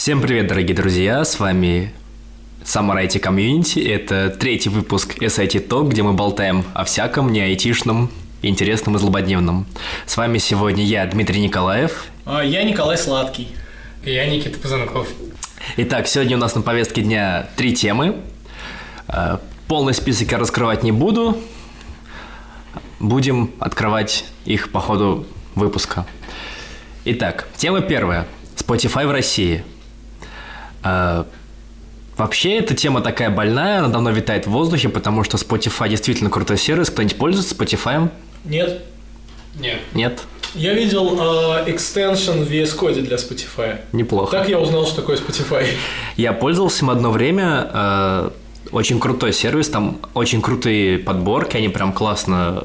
Всем привет, дорогие друзья, с вами Summer IT Community. Это третий выпуск SIT Talk, где мы болтаем о всяком, не айтишном, интересном и злободневном. С вами сегодня я, Дмитрий Николаев. А, Я Николай Сладкий. И я Никита Пузанков. Итак, сегодня у нас на повестке дня три темы. Э, Полный список я раскрывать не буду. Будем открывать их по ходу выпуска. Итак, тема первая. Spotify в России. Э, Вообще, эта тема такая больная, она давно витает в воздухе, потому что Spotify действительно крутой сервис. Кто-нибудь пользуется Spotify? Нет. Нет. Нет? Я видел э, экстеншн в VS Code для Spotify. Неплохо. Так я узнал, что такое Spotify. Я пользовался им одно время. э, Очень крутой сервис, там очень крутые подборки, они прям классно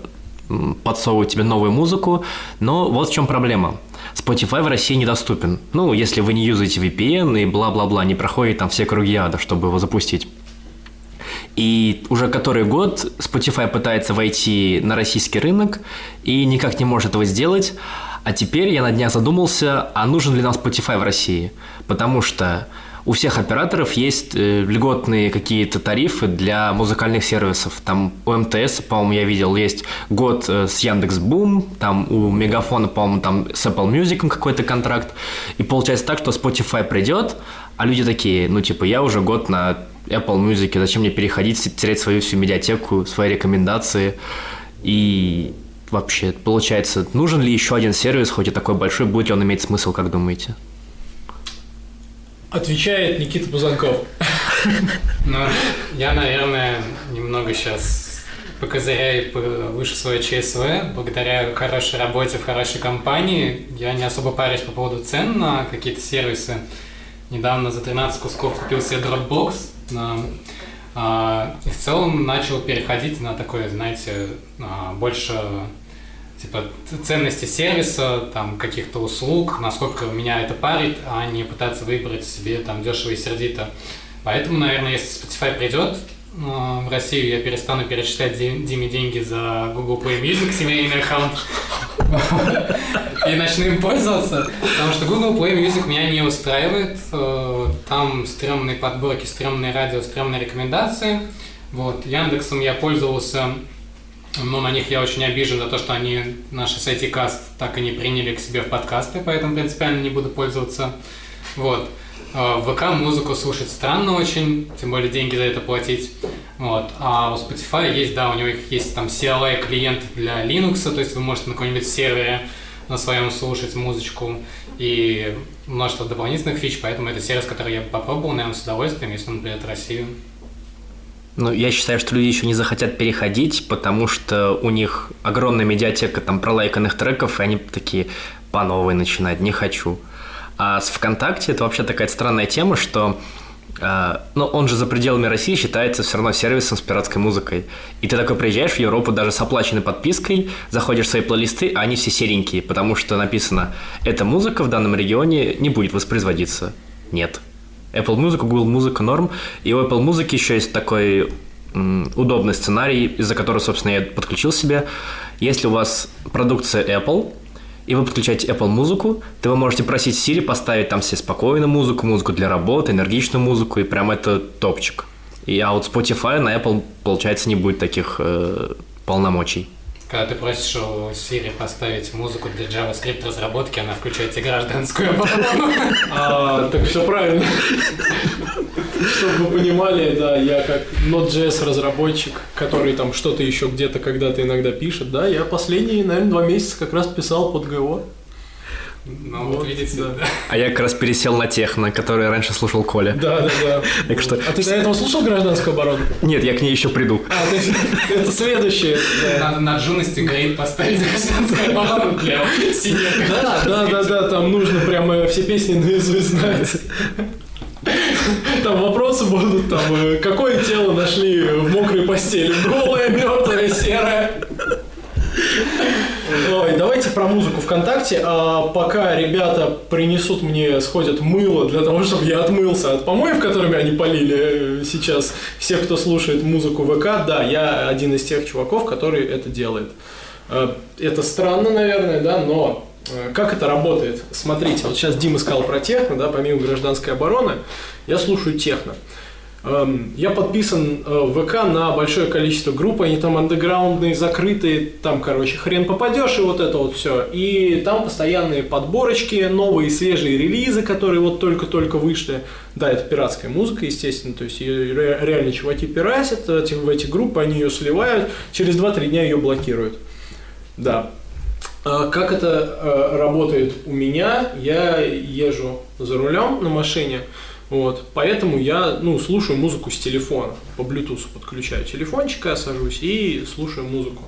подсовывают тебе новую музыку. Но вот в чем проблема. Spotify в России недоступен. Ну, если вы не юзаете VPN и бла-бла-бла, не проходит там все круги ада, чтобы его запустить. И уже который год Spotify пытается войти на российский рынок и никак не может этого сделать. А теперь я на днях задумался, а нужен ли нам Spotify в России? Потому что у всех операторов есть э, льготные какие-то тарифы для музыкальных сервисов. Там у МТС, по-моему, я видел, есть год э, с Яндекс.Бум, там у Мегафона, по-моему, там с Apple Music какой-то контракт. И получается так, что Spotify придет, а люди такие, ну, типа, я уже год на Apple Music, зачем мне переходить, терять свою всю медиатеку, свои рекомендации. И вообще, получается, нужен ли еще один сервис, хоть и такой большой, будет ли он иметь смысл, как думаете? Отвечает Никита Пузанков. Ну, я, наверное, немного сейчас покозыряю по- выше свое ЧСВ. Благодаря хорошей работе в хорошей компании я не особо парюсь по поводу цен на какие-то сервисы. Недавно за 13 кусков купил себе Dropbox. на- а, и в целом начал переходить на такое, знаете, а, больше типа ценности сервиса, там каких-то услуг, насколько меня это парит, а не пытаться выбрать себе там дешево и сердито. Поэтому, наверное, если Spotify придет э, в Россию, я перестану перечислять Ди- Диме деньги за Google Play Music, семейный аккаунт, и начну им пользоваться, потому что Google Play Music меня не устраивает. Э, Там стрёмные подборки, стрёмные радио, стрёмные рекомендации. Вот. Яндексом я пользовался но на них я очень обижен за то, что они наши сайти-каст так и не приняли к себе в подкасты, поэтому принципиально не буду пользоваться. Вот. В ВК музыку слушать странно очень, тем более деньги за это платить. Вот. А у Spotify есть, да, у него есть там CLI клиент для Linux, то есть вы можете на каком-нибудь сервере на своем слушать музычку и множество дополнительных фич, поэтому это сервис, который я попробовал, наверное, с удовольствием, если он придет в Россию. Ну, я считаю, что люди еще не захотят переходить, потому что у них огромная медиатека там пролайканных треков, и они такие по новой начинать, не хочу. А с ВКонтакте это вообще такая странная тема, что э, ну, он же за пределами России считается все равно сервисом с пиратской музыкой. И ты такой приезжаешь в Европу даже с оплаченной подпиской, заходишь в свои плейлисты, а они все серенькие, потому что написано, эта музыка в данном регионе не будет воспроизводиться. Нет. Apple Music, Google Музыка норм. И у Apple Music еще есть такой удобный сценарий, из-за которого, собственно, я подключил себе. Если у вас продукция Apple, и вы подключаете Apple музыку, то вы можете просить Siri поставить там себе спокойную музыку, музыку для работы, энергичную музыку, и прям это топчик. И, а вот Spotify на Apple, получается, не будет таких э, полномочий. Когда ты просишь у Siri поставить музыку для JavaScript разработки, она включает тебе гражданскую оборону. А, так все правильно. Чтобы вы понимали, да, я как Node.js разработчик, который там что-то еще где-то когда-то иногда пишет, да, я последние, наверное, два месяца как раз писал под ГО. Ну, вот Вот, видите, да. да. А я как раз пересел на техно, который раньше слушал Коля. Да, да, да. Так что... А ты до этого слушал гражданскую оборону? Нет, я к ней еще приду. А, то есть это следующее. да. Надо на джунности грейд поставить гражданскую оборону для синего. Да, да, да, да, там нужно прямо все песни наизусть знать. Там вопросы будут, там, э, какое тело нашли в мокрой постели? Голое, мертвое, серое. Ой, давайте про музыку ВКонтакте. А пока ребята принесут мне, сходят мыло для того, чтобы я отмылся от помоев, которыми они полили э, сейчас всех, кто слушает музыку ВК, да, я один из тех чуваков, который это делает. Э, Это странно, наверное, да, но Э, Как это работает? Смотрите, вот сейчас Дима сказал про техно, да, помимо гражданской обороны, я слушаю техно. Эм, Я подписан э, в ВК на большое количество групп, они там андеграундные, закрытые, там, короче, хрен попадешь и вот это вот все. И там постоянные подборочки, новые свежие релизы, которые вот только-только вышли. Да, это пиратская музыка, естественно, то есть реально чуваки пиратят эти- в эти группы, они ее сливают, через 2-3 дня ее блокируют. Да. А Как это э, работает у меня? Я езжу за рулем на машине, вот, поэтому я, ну, слушаю музыку с телефона, по Bluetooth подключаю телефончик, я сажусь и слушаю музыку.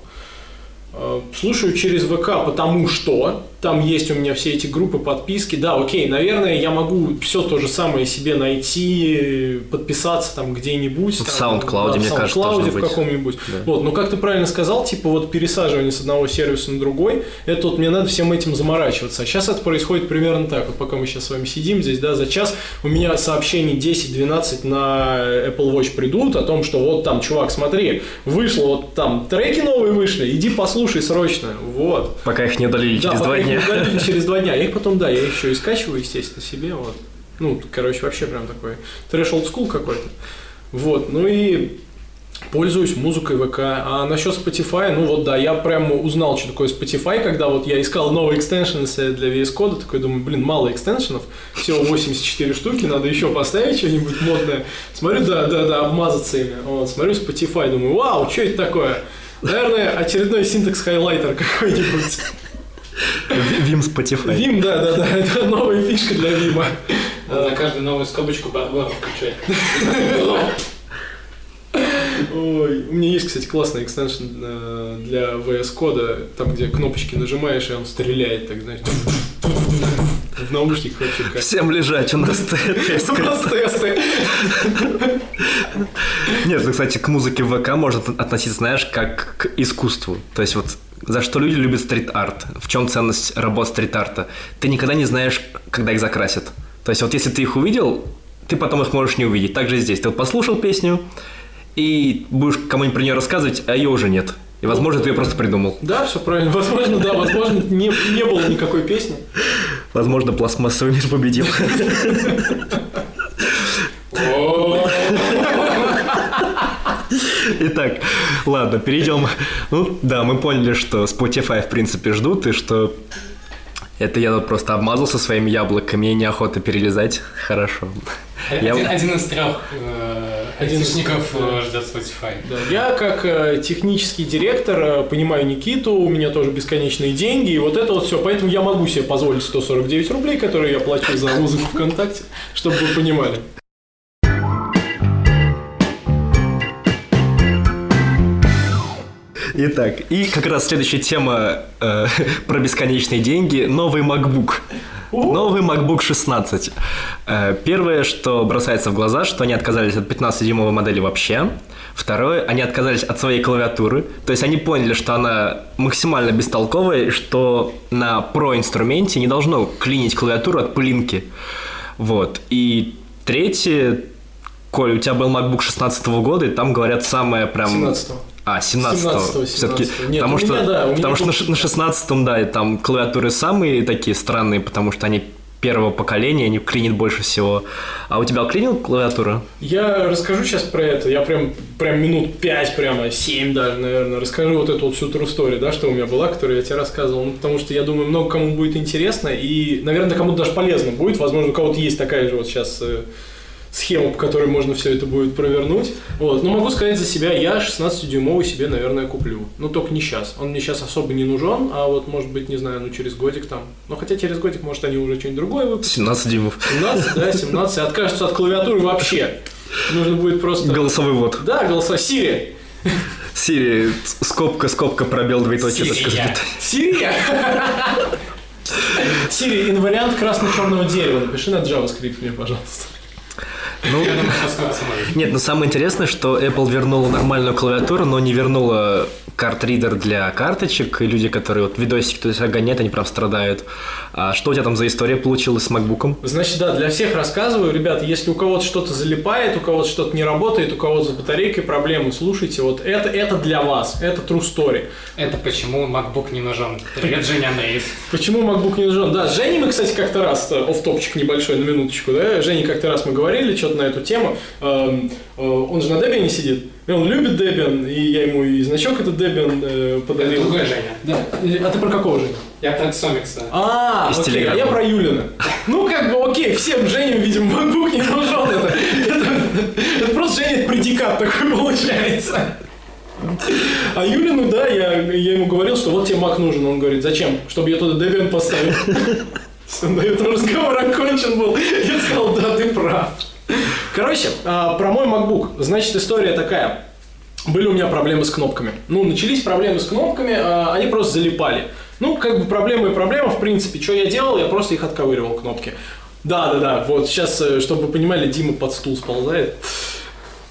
Э, Слушаю через ВК, потому что там есть у меня все эти группы подписки. Да, окей, наверное, я могу все то же самое себе найти, подписаться там где-нибудь. В там, SoundCloud, да, мне в кажется, SoundCloud должно в быть. каком-нибудь. Да. Вот, но как ты правильно сказал, типа вот пересаживание с одного сервиса на другой, это вот мне надо всем этим заморачиваться. А сейчас это происходит примерно так. Вот пока мы сейчас с вами сидим здесь, да, за час у меня сообщений 10-12 на Apple Watch придут о том, что вот там, чувак, смотри, вышло вот там треки новые вышли, иди послушай срочно. Вот. Пока их не удалили Да, через два их не дня. удалили через два дня. Я их потом, да, я их еще и скачиваю, естественно, себе. Вот. Ну, короче, вообще прям такой трэш school какой-то. Вот, ну и пользуюсь музыкой ВК. А насчет Spotify, ну вот да, я прям узнал, что такое Spotify, когда вот я искал новые экстеншены для VS Code, такой думаю, блин, мало экстеншенов, всего 84 штуки, надо еще поставить что-нибудь модное. Смотрю, да, да, да, обмазаться ими. Вот, смотрю Spotify, думаю, вау, что это такое? Наверное, очередной синтекс хайлайтер какой-нибудь. Vim Spotify. Вим, да, да, да, это новая фишка для Вима. На каждую новую скобочку подбор включать. Ой, у меня есть, кстати, классный экстеншн э, для VS кода, там, где кнопочки нажимаешь, и он стреляет, так, знаешь, в наушниках вообще как. Всем лежать, у нас тест. Просто тесты. Нет, ну, кстати, к музыке в ВК можно относиться, знаешь, как к искусству. То есть вот за что люди любят стрит-арт? В чем ценность работ стрит-арта? Ты никогда не знаешь, когда их закрасят. То есть вот если ты их увидел, ты потом их можешь не увидеть. Так же здесь. Ты вот послушал песню, и будешь кому-нибудь про нее рассказывать, а ее уже нет. И, возможно, ты ее просто придумал. Да, все правильно. Возможно, да, возможно, не, не было никакой песни. Возможно, пластмассовый мир победил. Итак, ладно, перейдем. Ну, да, мы поняли, что Spotify, в принципе, ждут, и что это я тут просто обмазался своими яблоками и неохота перелезать. Хорошо. Я- Один, один из трех э, Один из- айтишников да. э, ждет Spotify. Да, Я как э, технический директор э, понимаю Никиту, у меня тоже бесконечные деньги, и вот это вот все, поэтому я могу себе позволить 149 рублей, которые я плачу за музыку ВКонтакте, чтобы вы понимали. Итак, и как раз следующая тема э, про бесконечные деньги. Новый MacBook. Новый MacBook 16. Э, первое, что бросается в глаза, что они отказались от 15-дюймовой модели вообще. Второе, они отказались от своей клавиатуры. То есть они поняли, что она максимально бестолковая, что на Pro-инструменте не должно клинить клавиатуру от пылинки. Вот. И третье, Коль, у тебя был MacBook 16 года, и там говорят самое прям... 17 А, 17-го. 17-го, Все-таки, 17-го. Нет, потому что, меня, да, у меня потому что на, был ш- на 16-м, да, и там клавиатуры самые такие странные, потому что они первого поколения, они клинит больше всего. А у тебя клинил клавиатура? Я расскажу сейчас про это. Я прям, прям минут 5, прямо 7 даже, наверное, расскажу вот эту вот всю true story, да, что у меня была, которую я тебе рассказывал. Ну, потому что я думаю, много кому будет интересно и, наверное, кому-то даже полезно будет. Возможно, у кого-то есть такая же вот сейчас схема, по которой можно все это будет провернуть. Вот. Но могу сказать за себя, я 16-дюймовый себе, наверное, куплю. Но только не сейчас. Он мне сейчас особо не нужен, а вот, может быть, не знаю, ну, через годик там. Но хотя через годик, может, они уже что-нибудь другое выпустят. 17 дюймов. 17, да, 17. Откажутся от клавиатуры вообще. Нужно будет просто... Голосовой ввод. Да, голоса Сири. Сири, скобка, скобка, пробел, двоеточие. Сирия. точка, запятая. Сири! Сири, инвариант красно-черного дерева. Напиши на JavaScript мне, пожалуйста. Ну, что нет, но самое интересное, что Apple вернула нормальную клавиатуру, но не вернула карт-ридер для карточек, и люди, которые вот видосики туда гоняют, они прям страдают. А что у тебя там за история получилась с MacBook? Значит, да, для всех рассказываю, ребята, если у кого-то что-то залипает, у кого-то что-то не работает, у кого-то с батарейкой проблемы, слушайте, вот это, это для вас, это true story. Это почему MacBook не нужен. Привет, Женя Нейв. Почему MacBook не нужен? Да, с Женей мы, кстати, как-то раз, э, офф-топчик небольшой на минуточку, да, Женей как-то раз мы говорили что-то на эту тему, Эм, э, он же на Debian сидит, и он любит Debian, и я ему и значок этот Debian э, Это подарил. другой Женя. Да, а ты про какого Женя? Я про Сомикса. А, Из окей, а я про Юлина. Ну, как бы, окей, всем Женям, видимо, MacBook не нужен. Это, это, это просто Женя предикат такой получается. А Юлину, да, я, я ему говорил, что вот тебе Mac нужен. Он говорит, зачем? Чтобы я туда Debian поставил. Всё, На этом разговор окончен был. Я сказал, да, ты прав. Короче, а, про мой MacBook. Значит, история такая. Были у меня проблемы с кнопками. Ну, начались проблемы с кнопками, а, они просто залипали. Ну, как бы проблема и проблема, в принципе. Что я делал? Я просто их отковыривал, кнопки. Да, да, да. Вот сейчас, э, чтобы вы понимали, Дима под стул сползает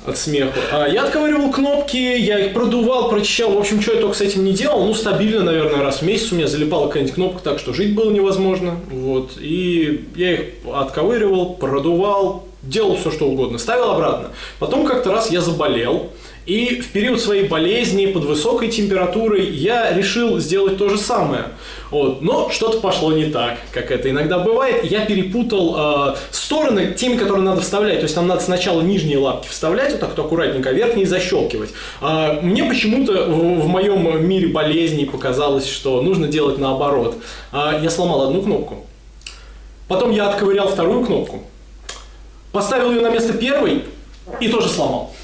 от смеху. А, я отковыривал кнопки, я их продувал, прочищал. В общем, что я только с этим не делал. Ну, стабильно, наверное, раз в месяц у меня залипала какая-нибудь кнопка так, что жить было невозможно. Вот. И я их отковыривал, продувал, делал все, что угодно. Ставил обратно. Потом как-то раз я заболел. И в период своей болезни под высокой температурой я решил сделать то же самое. Вот. Но что-то пошло не так, как это иногда бывает. Я перепутал э, стороны теми, которые надо вставлять. То есть там надо сначала нижние лапки вставлять, вот так вот аккуратненько, а верхние защелкивать. А мне почему-то в, в моем мире болезней показалось, что нужно делать наоборот. А я сломал одну кнопку. Потом я отковырял вторую кнопку. Поставил ее на место первой и тоже сломал.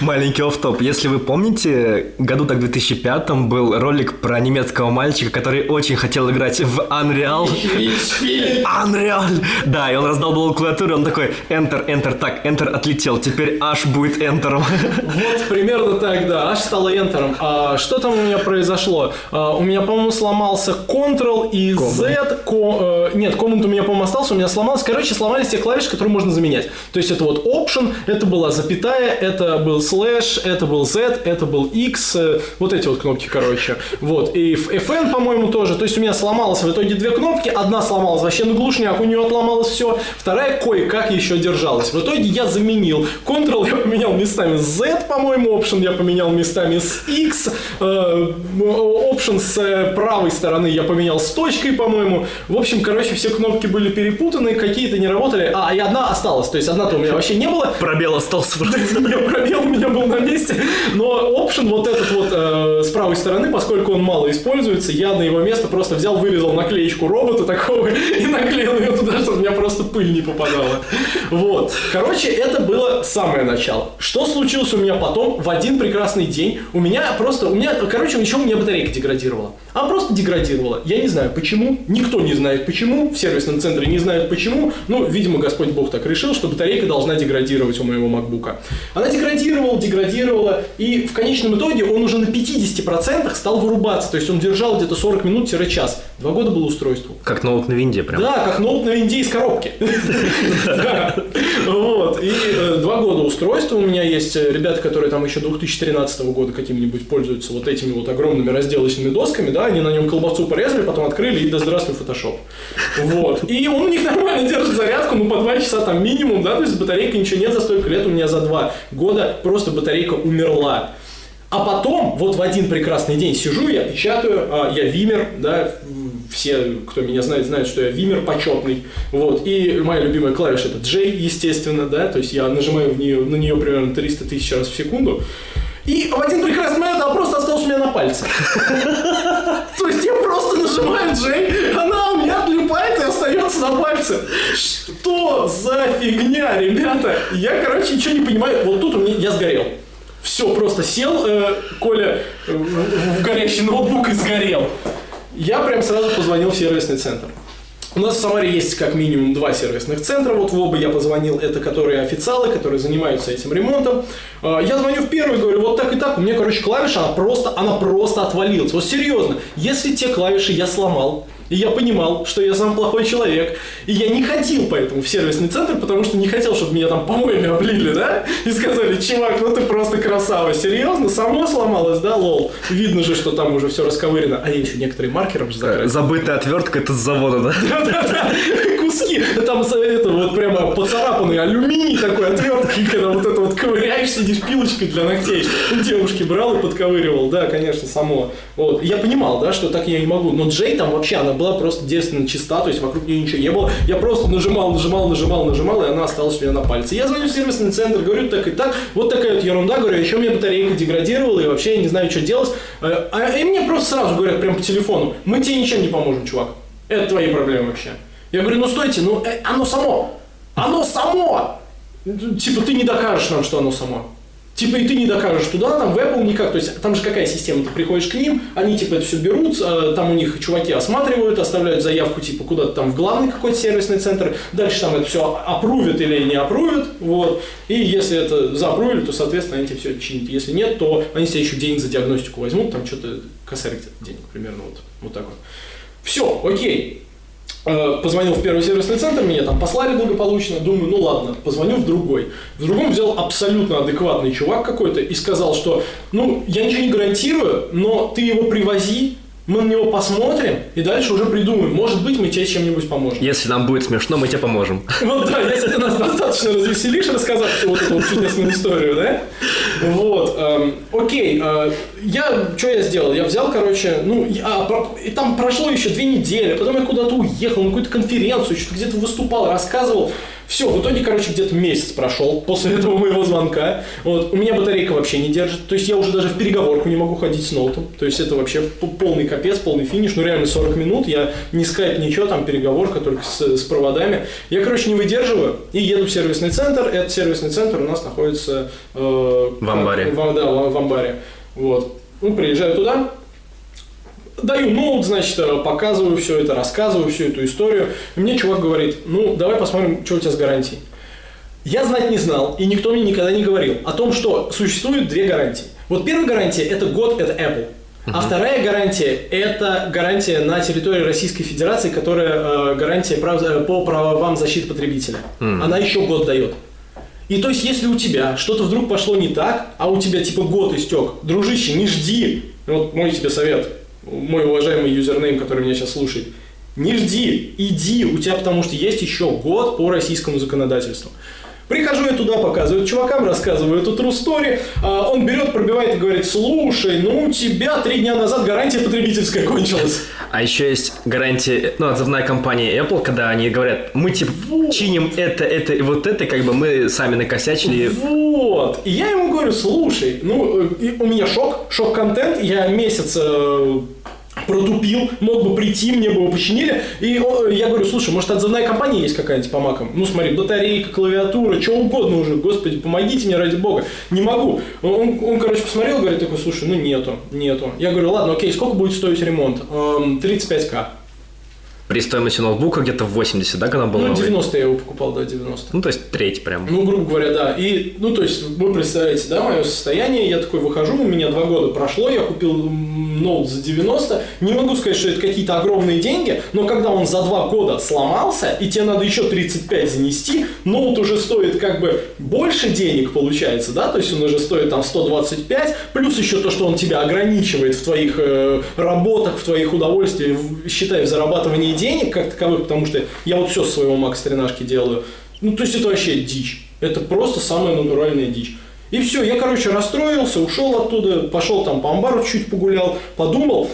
Маленький офф-топ. Если вы помните, году так в 2005 был ролик про немецкого мальчика, который очень хотел играть в Unreal. Unreal! Да, и он раздолбал клавиатуру, он такой Enter, Enter, так, Enter отлетел, теперь H будет Enter. Вот примерно так, да. Аж стало Enter. А, что там у меня произошло? А, у меня, по-моему, сломался Ctrl и Z. Ко- э, нет, Command у меня, по-моему, остался, у меня сломался. Короче, сломались те клавиши, которые можно заменять. То есть это вот Option, это была запятая, это был слэш, это был Z, это был X. э, вот эти вот кнопки, короче. Вот. И FN, по-моему, тоже. То есть у меня сломалось в итоге две кнопки. Одна сломалась вообще на глушняк, у нее отломалось все. Вторая кое-как еще держалась. В итоге я заменил. Ctrl я поменял местами с Z, по-моему, Option я поменял местами с X. э, Option с э, правой стороны я поменял с точкой, по-моему. В общем, короче, все кнопки были перепутаны, какие-то не работали. А, и одна осталась. То есть одна-то у меня вообще не было. Пробел остался просто. Пробел у меня был на месте, но option вот этот вот э, с правой стороны, поскольку он мало используется, я на его место просто взял, вырезал наклеечку робота такого и наклеил ее туда, чтобы у меня просто пыль не попадала. Вот. Короче, это было самое начало. Что случилось у меня потом? В один прекрасный день у меня просто, у меня, короче, ничего у меня батарейка деградировала. Она просто деградировала. Я не знаю почему, никто не знает почему, в сервисном центре не знают почему. Ну, видимо, Господь Бог так решил, что батарейка должна деградировать у моего макбука. Она деградировала, деградировала, и в конечном итоге он уже на 50% стал вырубаться. То есть он держал где-то 40 минут-час. Два года было устройству. Как ноут на винде прям. Да, как ноут на винде из коробки. Вот. И э, два года устройства у меня есть ребята, которые там еще 2013 года каким-нибудь пользуются вот этими вот огромными разделочными досками, да, они на нем колбасу порезали, потом открыли и да здравствуй Photoshop. Вот. И он у них нормально держит зарядку, ну по два часа там минимум, да, то есть батарейка ничего нет за столько лет, у меня за два года просто батарейка умерла. А потом, вот в один прекрасный день сижу, я печатаю, а, я вимер, да, все, кто меня знает, знают, что я вимер почетный, вот, и моя любимая клавиша это J, естественно, да, то есть я нажимаю в нее, на нее примерно 300 тысяч раз в секунду, и в один прекрасный момент она просто осталась у меня на пальце. То есть я просто нажимаю J, она у меня остается на пальце. Что за фигня, ребята? Я, короче, ничего не понимаю. Вот тут у меня я сгорел. Все, просто сел, э, Коля, э, в, горящий ноутбук и сгорел. Я прям сразу позвонил в сервисный центр. У нас в Самаре есть как минимум два сервисных центра. Вот в оба я позвонил. Это которые официалы, которые занимаются этим ремонтом. А, Я звоню в первый, говорю, вот так и так. У меня, короче, клавиша, она просто, она просто отвалилась. Вот серьезно, если те клавиши я сломал, И я понимал, что я сам плохой человек. И я не ходил поэтому в сервисный центр, потому что не хотел, чтобы меня там помоями облили, да? И сказали, чувак, ну ты просто красава. Серьезно? Само сломалось, да, лол? Видно же, что там уже все расковырено. А я еще некоторые маркером же закрасил. Забытая отвертка это с завода, да? Да-да-да, куски. Там это вот прямо поцарапанный алюминий такой отверткой, когда вот это вот ковыряешь, сидишь пилочкой для ногтей. У девушки брал и подковыривал. Да, конечно, само. Вот. Я понимал, да, что так я не могу. Но Джей там вообще, она была просто девственно чиста, то есть вокруг нее ничего не было. Я просто нажимал, нажимал, нажимал, нажимал, и она осталась у меня на пальце. Я звоню в сервисный центр, говорю так и так, вот такая вот ерунда, говорю, еще у меня батарейка деградировала, и вообще я не знаю, что делать. А, а и мне просто сразу говорят прямо по телефону, мы тебе ничем не поможем, чувак. Это твои проблемы вообще. Я говорю, ну стойте, ну э, оно само, оно само. Типа ты не докажешь нам, что оно само. Типа и ты не докажешь туда, там в Apple никак. То есть там же какая система? Ты приходишь к ним, они типа это все берут, а, там у них чуваки осматривают, оставляют заявку типа куда-то там в главный какой-то сервисный центр. Дальше там это все опрувят или не опрувят. Вот. И если это заапрувили, то, соответственно, они тебе все чинят. Если нет, то они себе еще денег за диагностику возьмут, там что-то косарик денег примерно вот, вот так вот. Все, окей. Э, позвонил в первый сервисный центр, меня там послали благополучно, думаю, ну ладно, позвоню в другой. В другом взял абсолютно адекватный чувак какой-то и сказал, что, ну, я ничего не гарантирую, но ты его привози, мы на него посмотрим и дальше уже придумаем. Может быть, мы тебе чем-нибудь поможем. Если нам будет смешно, мы тебе поможем. Вот да, если ты нас достаточно развеселишь, рассказав всю вот эту вот чудесную историю, да? Вот, эм, окей, э, я, что я сделал? Я взял, короче, ну, а, и там прошло еще две недели, потом я куда-то уехал на какую-то конференцию, что-то где-то выступал, рассказывал. Все, в итоге, короче, где-то месяц прошел после этого моего звонка. Вот, у меня батарейка вообще не держит. То есть я уже даже в переговорку не могу ходить с ноутом. То есть это вообще полный капец, полный финиш. Ну реально 40 минут, я не скайп, ничего, там переговорка только с, с проводами. Я, короче, не выдерживаю и еду в сервисный центр. Этот сервисный центр у нас находится... Э, в амбаре. В, да, в, в амбаре. Вот. Ну, приезжаю туда, Даю ноут, значит, э, показываю все это, рассказываю всю эту историю. И мне чувак говорит, ну, давай посмотрим, что у тебя с гарантией. Я знать не знал, и никто мне никогда не говорил о том, что существует две гарантии. Вот первая гарантия – это год, это Apple. А вторая гарантия – это гарантия на территории Российской Федерации, которая э, гарантия прав, э, по правам защиты потребителя. Mm. Она еще год дает. И то есть, если у тебя что-то вдруг пошло не так, а у тебя типа год истек, дружище, не жди. Вот мой тебе совет мой уважаемый юзернейм, который меня сейчас слушает, не жди, иди, у тебя потому что есть еще год по российскому законодательству. Прихожу я туда, показываю чувакам, рассказываю эту true story. А он берет, пробивает и говорит, слушай, ну у тебя три дня назад гарантия потребительская кончилась. А еще есть гарантия, ну, отзывная компания Apple, когда они говорят, мы типа вот. чиним это, это и вот это, как бы мы сами накосячили. Вот. И я ему говорю, слушай, ну, э, у меня шок, шок-контент, я месяц э, протупил, мог бы прийти, мне бы его починили. И я говорю, слушай, может отзывная компания есть какая-нибудь по макам? Ну смотри, батарейка, клавиатура, что угодно уже, господи, помогите мне ради бога. Не могу. Он, он короче, посмотрел, говорит, такой, слушай, ну нету, нету. Я говорю, ладно, окей, сколько будет стоить ремонт? Эм, 35к. При стоимости ноутбука где-то в 80, да, когда был Ну, 90 я его покупал, да, 90. Ну, то есть треть прям. Ну, грубо говоря, да. И, ну, то есть, вы представляете, да, мое состояние, я такой выхожу, у меня два года прошло, я купил ноут за 90. Не могу сказать, что это какие-то огромные деньги, но когда он за два года сломался, и тебе надо еще 35 занести, ноут уже стоит как бы больше денег получается, да, то есть он уже стоит там 125, плюс еще то, что он тебя ограничивает в твоих э, работах, в твоих удовольствиях, считай, в зарабатывании денег как таковых, потому что я вот все своего Макс тренажки делаю. Ну, то есть это вообще дичь. Это просто самая натуральная дичь. И все, я, короче, расстроился, ушел оттуда, пошел там по амбару чуть погулял, подумал.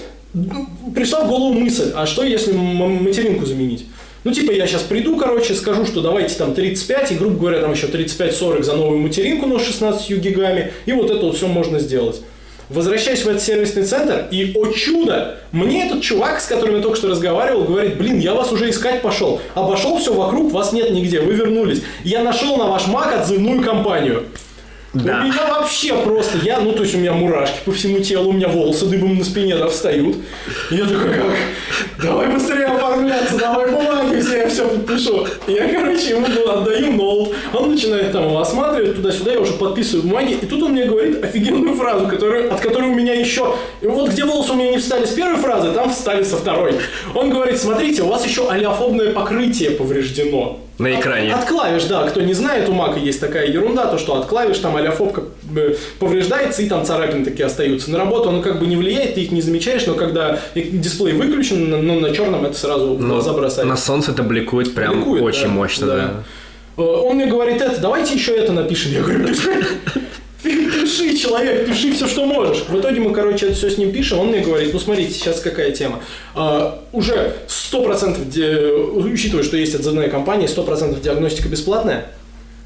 Пришла в голову мысль, а что если материнку заменить? Ну, типа, я сейчас приду, короче, скажу, что давайте там 35, и, грубо говоря, там еще 35-40 за новую материнку, но с 16 гигами, и вот это вот все можно сделать. Возвращаюсь в этот сервисный центр, и, о чудо, мне этот чувак, с которым я только что разговаривал, говорит, блин, я вас уже искать пошел. Обошел все вокруг, вас нет нигде, вы вернулись. Я нашел на ваш Mac отзывную компанию. Да. У меня вообще просто, я, ну, то есть у меня мурашки по всему телу, у меня волосы дыбом на спине, да, встают. И я такой, как, давай быстрее оформляться, давай бумаги все, я все подпишу. Я, короче, ему ну, отдаю ноут, он начинает там его осматривать туда-сюда, я уже подписываю бумаги, и тут он мне говорит офигенную фразу, которую, от которой у меня еще, и вот где волосы у меня не встали с первой фразы, там встали со второй. Он говорит, смотрите, у вас еще алиофобное покрытие повреждено. На экране. От, от клавиш, да. Кто не знает, у Мака есть такая ерунда, то что от клавиш там аляфобка э, повреждается и там царапины такие остаются. На работу оно как бы не влияет, ты их не замечаешь, но когда дисплей выключен, на- ну, на черном это сразу Но глаза бросает. на солнце это бликует прям Бликует, очень да, мощно, да. Э, Он мне говорит это, давайте еще это напишем. Я говорю, пиши. Пиши, человек, пиши все, что можешь. В итоге мы, короче, это все с ним пишем. Он мне говорит, ну смотрите, сейчас какая тема. А, уже 100%, де- учитывая, что есть отзывная кампания, 100% диагностика бесплатная.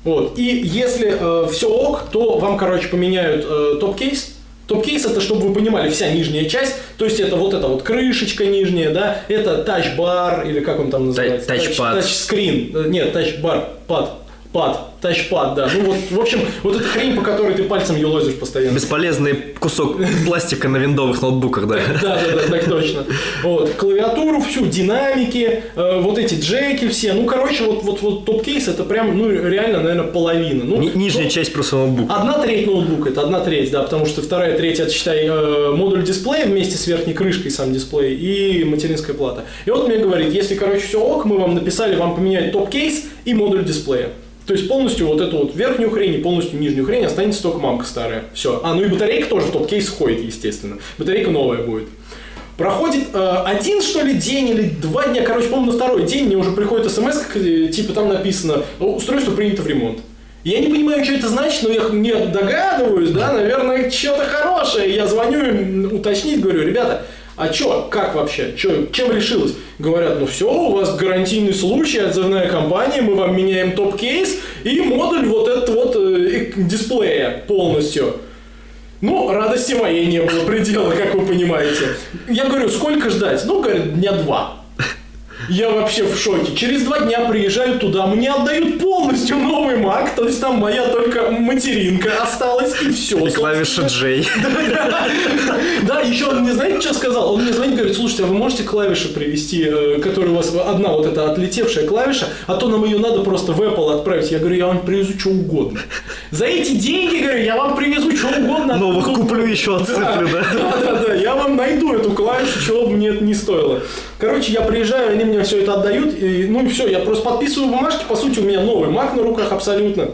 Вот. И если все ок, то вам, короче, поменяют э, top case. Top case это, чтобы вы понимали, вся нижняя часть, то есть это вот эта вот крышечка нижняя, да, это Touch Bar, или как он там называется? тачпад. Тач- Тачскрин. Э, Нет, тачбар, пад, пад, тачпад, да. Ну вот, в общем, вот эта хрень, по которой ты пальцем елозишь постоянно. Бесполезный кусок пластика на виндовых ноутбуках, да. Да, да, да, так точно. Вот, клавиатуру всю, динамики, э, вот эти джеки все. Ну, короче, вот, вот, вот top case это прям, ну, реально, наверное, половина. Ну, Ни- Нижняя ну, часть просто ноутбука. Одна треть ноутбука, это одна треть, да, потому что вторая треть, это, считай, э, модуль дисплея вместе с верхней крышкой сам дисплей и материнская плата. И вот мне говорит, если, короче, все ок, мы вам написали, вам поменять top case и модуль дисплея. То есть полностью вот эту вот верхнюю хрень и полностью нижнюю хрень останется только мамка старая. Все. А, ну и батарейка тоже в top case входит, естественно. Батарейка новая будет. Проходит э, один, что ли, день или два дня, короче, по-моему, на второй день мне уже приходит смс, э, типа там написано, «Ну, устройство принято в ремонт. Я не понимаю, что это значит, но я не догадываюсь, да, наверное, что-то хорошее. Я звоню им уточнить, говорю, ребята, а чё, как вообще, чё, чем решилось? Говорят, ну все, у вас гарантийный случай, отзывная компания, мы вам меняем топ-кейс и модуль вот этот вот э, дисплея полностью. Ну, радости моей не было предела, как вы понимаете. Я говорю, сколько ждать? Ну, говорят, дня два. Я вообще в шоке. Через два дня приезжаю туда, мне отдают полностью новый Mac, то есть там моя только материнка осталась и все. И клавиша J. Да, еще он мне, знаете, что сказал? Он мне звонит, говорит, слушайте, а вы можете клавиши привезти, э, которая у вас одна вот эта отлетевшая клавиша, а то нам ее надо просто в Apple отправить. Я говорю, я вам привезу что угодно. За эти деньги, говорю, я вам привезу что угодно. Новых куплю еще отсыплю, да? Да, да, да, я вам найду эту клавишу, чего бы мне это не стоило. Короче, я приезжаю, они мне все это отдают, и, ну и все, я просто подписываю бумажки, по сути, у меня новый Mac на руках абсолютно.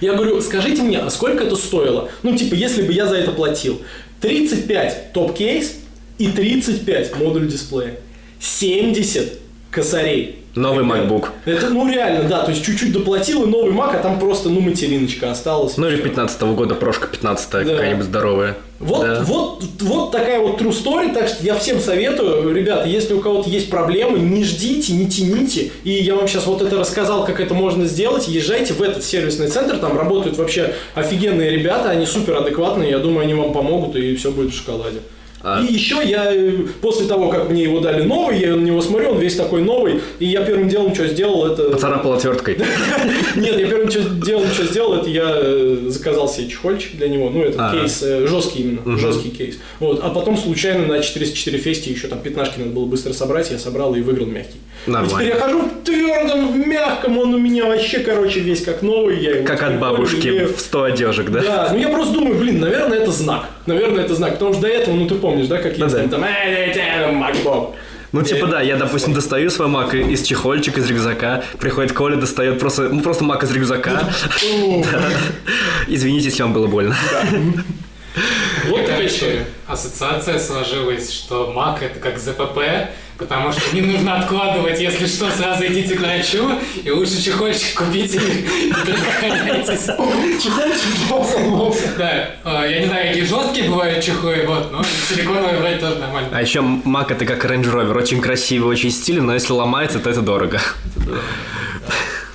Я говорю, скажите мне, а сколько это стоило? Ну, типа, если бы я за это платил. 35 топ-кейс и 35 модуль дисплея. 70 косарей. Новый MacBook. Это, ну, реально, да, то есть чуть-чуть доплатил, и новый Mac, а там просто, ну, материночка осталась. Ну или 15 года, прошка 15 Да. какая-нибудь здоровая. Вот, Да. вот, вот такая вот true story, так что я всем советую, ребята, если у кого-то есть проблемы, не ждите, не тяните, и я вам сейчас вот это рассказал, как это можно сделать, езжайте в этот сервисный центр, там работают вообще офигенные ребята, они супер адекватные, я думаю, они вам помогут, и все будет в шоколаде. А- И еще я, э, после того, как мне его дали новый, я на него смотрю, он весь такой новый, и я первым делом, что сделал, это... Поцарапал отверткой. Нет, я первым делом, что сделал, это я э, заказал себе чехольчик для него. Ну, это Ага. кейс э, жесткий именно, жесткий кейс. Вот, а потом случайно на 404 фесте еще там пятнашки надо было быстро собрать, я собрал и выиграл мягкий. И теперь я хожу в твердом, в мягком, он у меня вообще, короче, весь как новый. Я Как от бабушки в 100 одежек, да? да, ну я просто думаю, блин, наверное, это знак. Наверное, это знак. Потому что до этого, ну ты помнишь, да, как есть да. там, там, «Эй, эй, эй, MacBook». Ну, типа, Э, да, я, допустим, достаю свой мак из чехольчика, из рюкзака, приходит Коля, достает просто, ну, просто мак из рюкзака. Да. Извините, если вам было больно. Вот такая история. ассоциация сложилась, что Mac это как ЗПП, потому что не нужно откладывать, если что, сразу идите к врачу, и лучше чехольчик купите и предохраняйтесь. Чехольчик. Да, э, я не знаю, какие жесткие бывают чехлы, вот, но силиконовые брать тоже нормально. А еще мак это как Range Rover, очень красивый, очень стильный, но если ломается, то это дорого.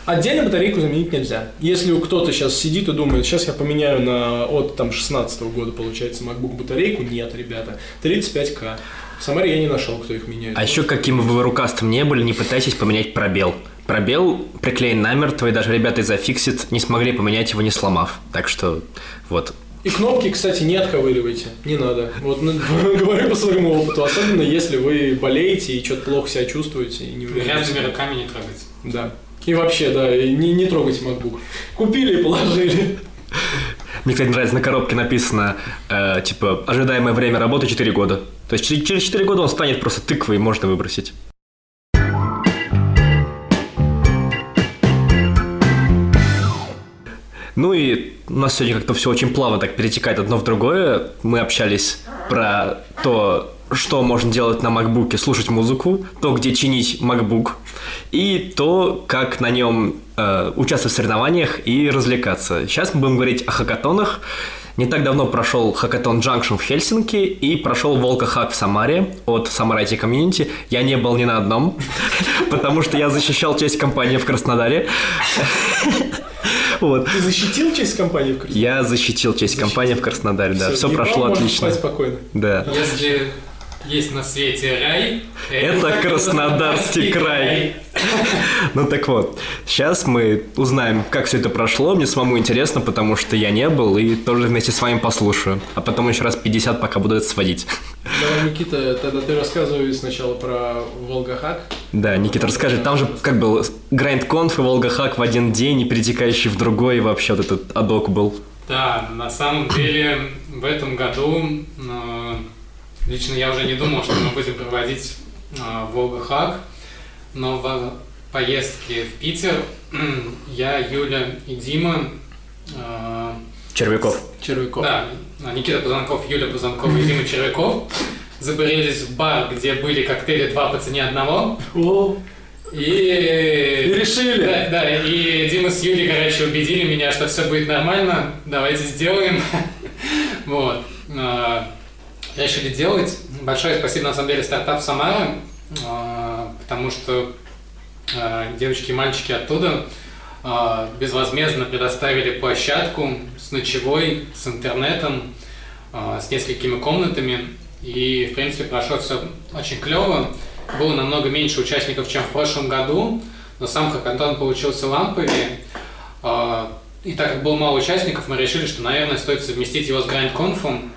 Отдельно батарейку заменить нельзя. Если у кто-то сейчас сидит и думает, сейчас я поменяю на от там 16 года, получается, MacBook батарейку, нет, ребята. 35к. В Самаре я не нашел, кто их меняет. А еще каким бы вы рукастым не были, не пытайтесь поменять пробел. пробел приклеен намертво, и даже ребята из Affixit не смогли поменять его, не сломав. Так что вот. И кнопки, кстати, не отковыривайте, не надо. Вот ну, говорю по своему опыту, особенно если вы болеете и что-то плохо себя чувствуете. И не. Грязными руками не трогать. Да. И вообще, да, не, не трогайте MacBook. Купили и положили. Мне, кстати, нравится, на коробке написано, э, типа, ожидаемое время работы 4 года. То есть через- через 4 года он станет просто тыквой, можно выбросить. Ну и у нас сегодня как-то все очень плавно так перетекает одно в другое. Мы общались про то, что можно делать на макбуке, слушать музыку, то, где чинить MacBook, и то, как на нем э, участвовать в соревнованиях и развлекаться. Сейчас мы будем говорить о хакатонах. Не так давно прошел хакатон Junction в Хельсинки и прошел Волка Хак в Самаре от Самара IT Community. Я не был ни на одном, потому что я защищал честь компании в Краснодаре. Вот. Ты защитил честь компании в Краснодаре? Я защитил честь компании в Краснодаре, да. Все ебал, прошло отлично. спать спокойно. Да. Если есть на свете рай, Это Краснодарский край. Ну так вот, сейчас мы узнаем, как все это прошло. Мне самому интересно, потому что я не был и тоже вместе с вами послушаю. А потом еще раз 50, пока буду это сводить. Давай, Никита, тогда ты рассказывай сначала про Волгахак. Да, Никита, расскажи, там же как был GrindConf и VolgaHack в один день, и перетекающий в другой, и вообще вот этот адок был. Да, на самом деле в этом году э, лично я уже не думал, что мы будем проводить э, VolgaHack, но в поездке в Питер я, Юля и Дима, э, Червяков. Червяков. да, Никита Пузанков, Юля Пузанкова и Дима Червяков забурились в бар, где были коктейли два по цене одного. О, И, И решили. Да, да, и Дима с Юлей, короче, убедили меня, что все будет нормально, давайте сделаем. Вот. Решили делать. Большое спасибо, на самом деле, стартап Самара, потому что а, девочки и мальчики оттуда а, безвозмездно предоставили площадку с ночевой, с интернетом, а, с несколькими комнатами. И, в принципе, прошло все очень клево. Было намного меньше участников, чем в прошлом году, но сам хакатон получился ламповее. И так как было мало участников, мы решили, что, наверное, стоит совместить его с гранд-конфом.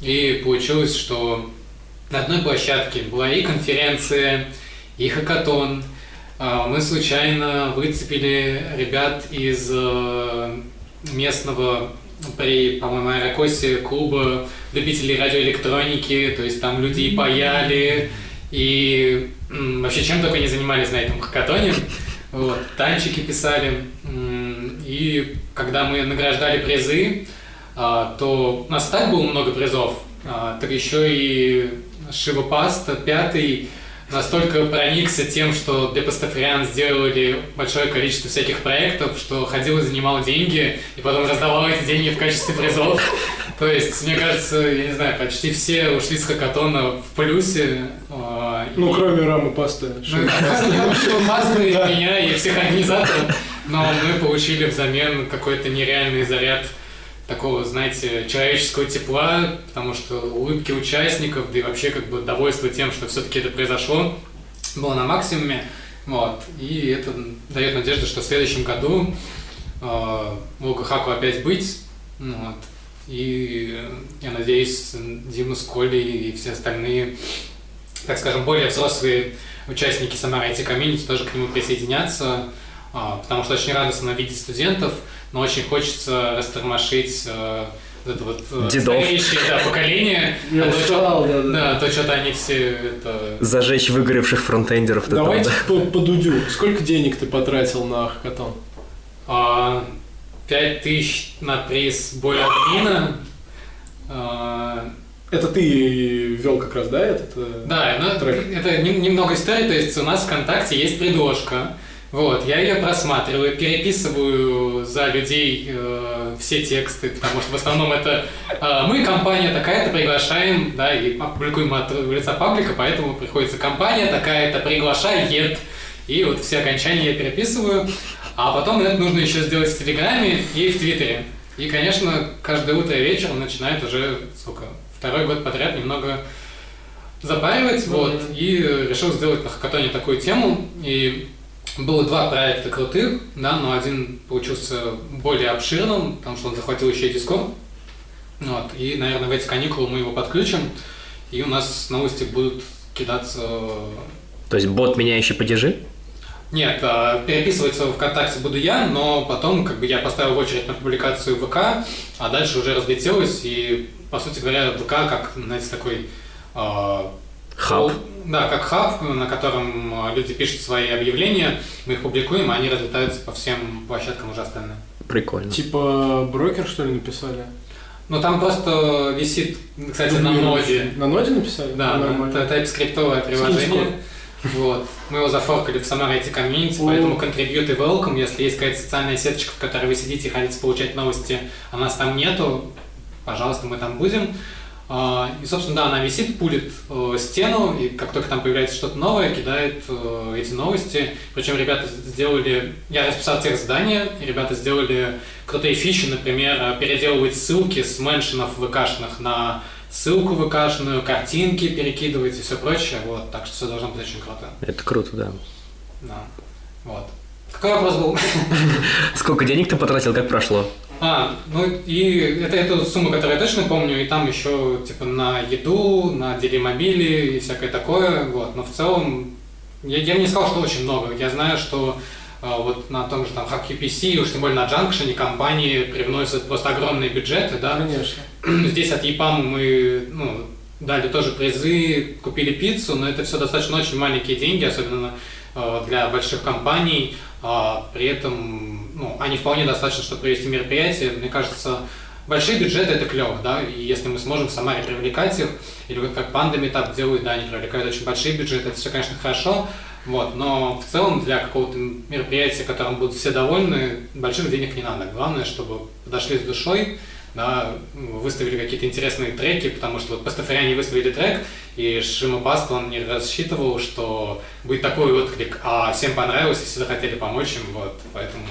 И получилось, что на одной площадке была и конференция, и хакатон. А, Мы случайно выцепили ребят из э, местного при, по-моему, Аэрокосе клуба любителей радиоэлектроники, то есть там люди и паяли, и вообще чем только не занимались на этом хакатоне. Вот, танчики писали. И когда мы награждали призы, то у нас так было много призов, а, так еще и Шива Паста, пятый, настолько проникся тем, что для пастафариан сделали большое количество всяких проектов, что ходил и занимал деньги, и потом раздавал эти деньги в качестве призов. То есть, мне кажется, я не знаю, почти все ушли с хакатона в плюсе. а, Ну, и- кроме рамы пасты. ну, и меня, и всех организаторов. Но мы получили взамен какой-то нереальный заряд такого, знаете, человеческого тепла, потому что улыбки участников, да и вообще как бы довольство тем, что все-таки это произошло, было на максимуме. Вот. И это дает надежду, что в следующем году э, Волга Хаку опять быть. Ну Вот. И я надеюсь, Дима с Колей и все остальные, так скажем, более взрослые участники самой IT комьюнити тоже к нему присоединятся, а, потому что очень радостно видеть студентов, но очень хочется растормошить э, вот это вот э, Дедов. стареющее да, поколение. Я А то устал, что- да, да. Да, то что-то они все это... Зажечь выгоревших фронтендеров. да там, Давайте да. по, по дудю. Сколько денег ты потратил на хакатон? А, Пять тысяч на приз боля админа. А, Это ты вел как раз, да, этот? э, Да, ну, трек? это нем- немного истории, то есть у нас в ВКонтакте есть предложка, вот, я ее просматриваю, переписываю за людей э, все тексты, потому что в основном это э, мы, компания такая-то, приглашаем, да, и публикуем от лица паблика, поэтому приходится компания такая-то приглашает, и вот все окончания я переписываю, а потом это нужно еще сделать в Телеграме и в Твиттере. И, конечно, каждое утро и вечер начинает уже, сколько, второй год подряд немного запаривать, вот, и решил сделать на хакатоне такую тему, и было два проекта крутых, да, но один получился более обширным, потому что он захватил еще и Discord. Вот, и, наверное, в эти каникулы мы его подключим, и у нас новости будут кидаться... То есть бот, меняющий падежи? Нет, а, переписываться в ВКонтакте буду я, но потом как бы я поставил в очередь на публикацию ВК, а дальше уже разлетелось, и, по сути говоря, ВК как, знаете, такой... А, хаб. Да, как хаб, на котором а, люди пишут свои объявления, мы их публикуем, а они разлетаются по всем площадкам уже остальным. Прикольно. Типа брокер, что ли, написали? Ну, там просто висит, кстати, на ноде. На ноде написали? Да, это TypeScript приложение. Вот. Мы его зафоркали в самом эти комьюнити, поэтому contribute и welcome. Если есть какая-то социальная сеточка, в которой вы сидите и хотите получать новости, а нас там нету, пожалуйста, мы там будем. А, и, собственно, да, она висит, пулит э, стену, и как только там появляется что-то новое, кидает э, эти новости. Причем ребята сделали... Я расписал тех задания, ребята сделали крутые фичи, например, переделывать ссылки с меншенов ВКшных на ссылку ВКшную, картинки перекидывать и все прочее. Вот, так что все должно быть очень круто. Это круто, да. Да. Вот. Какой вопрос был? Сколько денег ты потратил, как прошло? А, ну и это эту сумму, которую я точно помню, и там еще типа на еду, на делимобили и всякое такое, вот. Но в целом я, я бы не сказал, что очень много. Я знаю, что а, вот на том же там HackUPC, уж тем более на Junction компании привносят просто огромные бюджеты, да. Конечно. Здесь от EPAM мы ну, дали тоже призы, купили пиццу, но это все достаточно очень маленькие деньги, особенно э, для больших компаний. А при этом ну, они вполне достаточно, чтобы провести мероприятие. Мне кажется, большие бюджеты это клево, да, и если мы сможем в Самаре привлекать их, или вот как Панда Метап делают, да, они привлекают очень большие бюджеты, это все, конечно, хорошо, вот, но в целом для какого-то мероприятия, которым будут все довольны, больших денег не надо. Главное, чтобы подошли с душой, да, выставили какие-то интересные треки, потому что вот пастафаряне выставили трек, и Шима Паст, он не рассчитывал, что будет такой отклик, а всем понравилось, и все захотели помочь им, вот, поэтому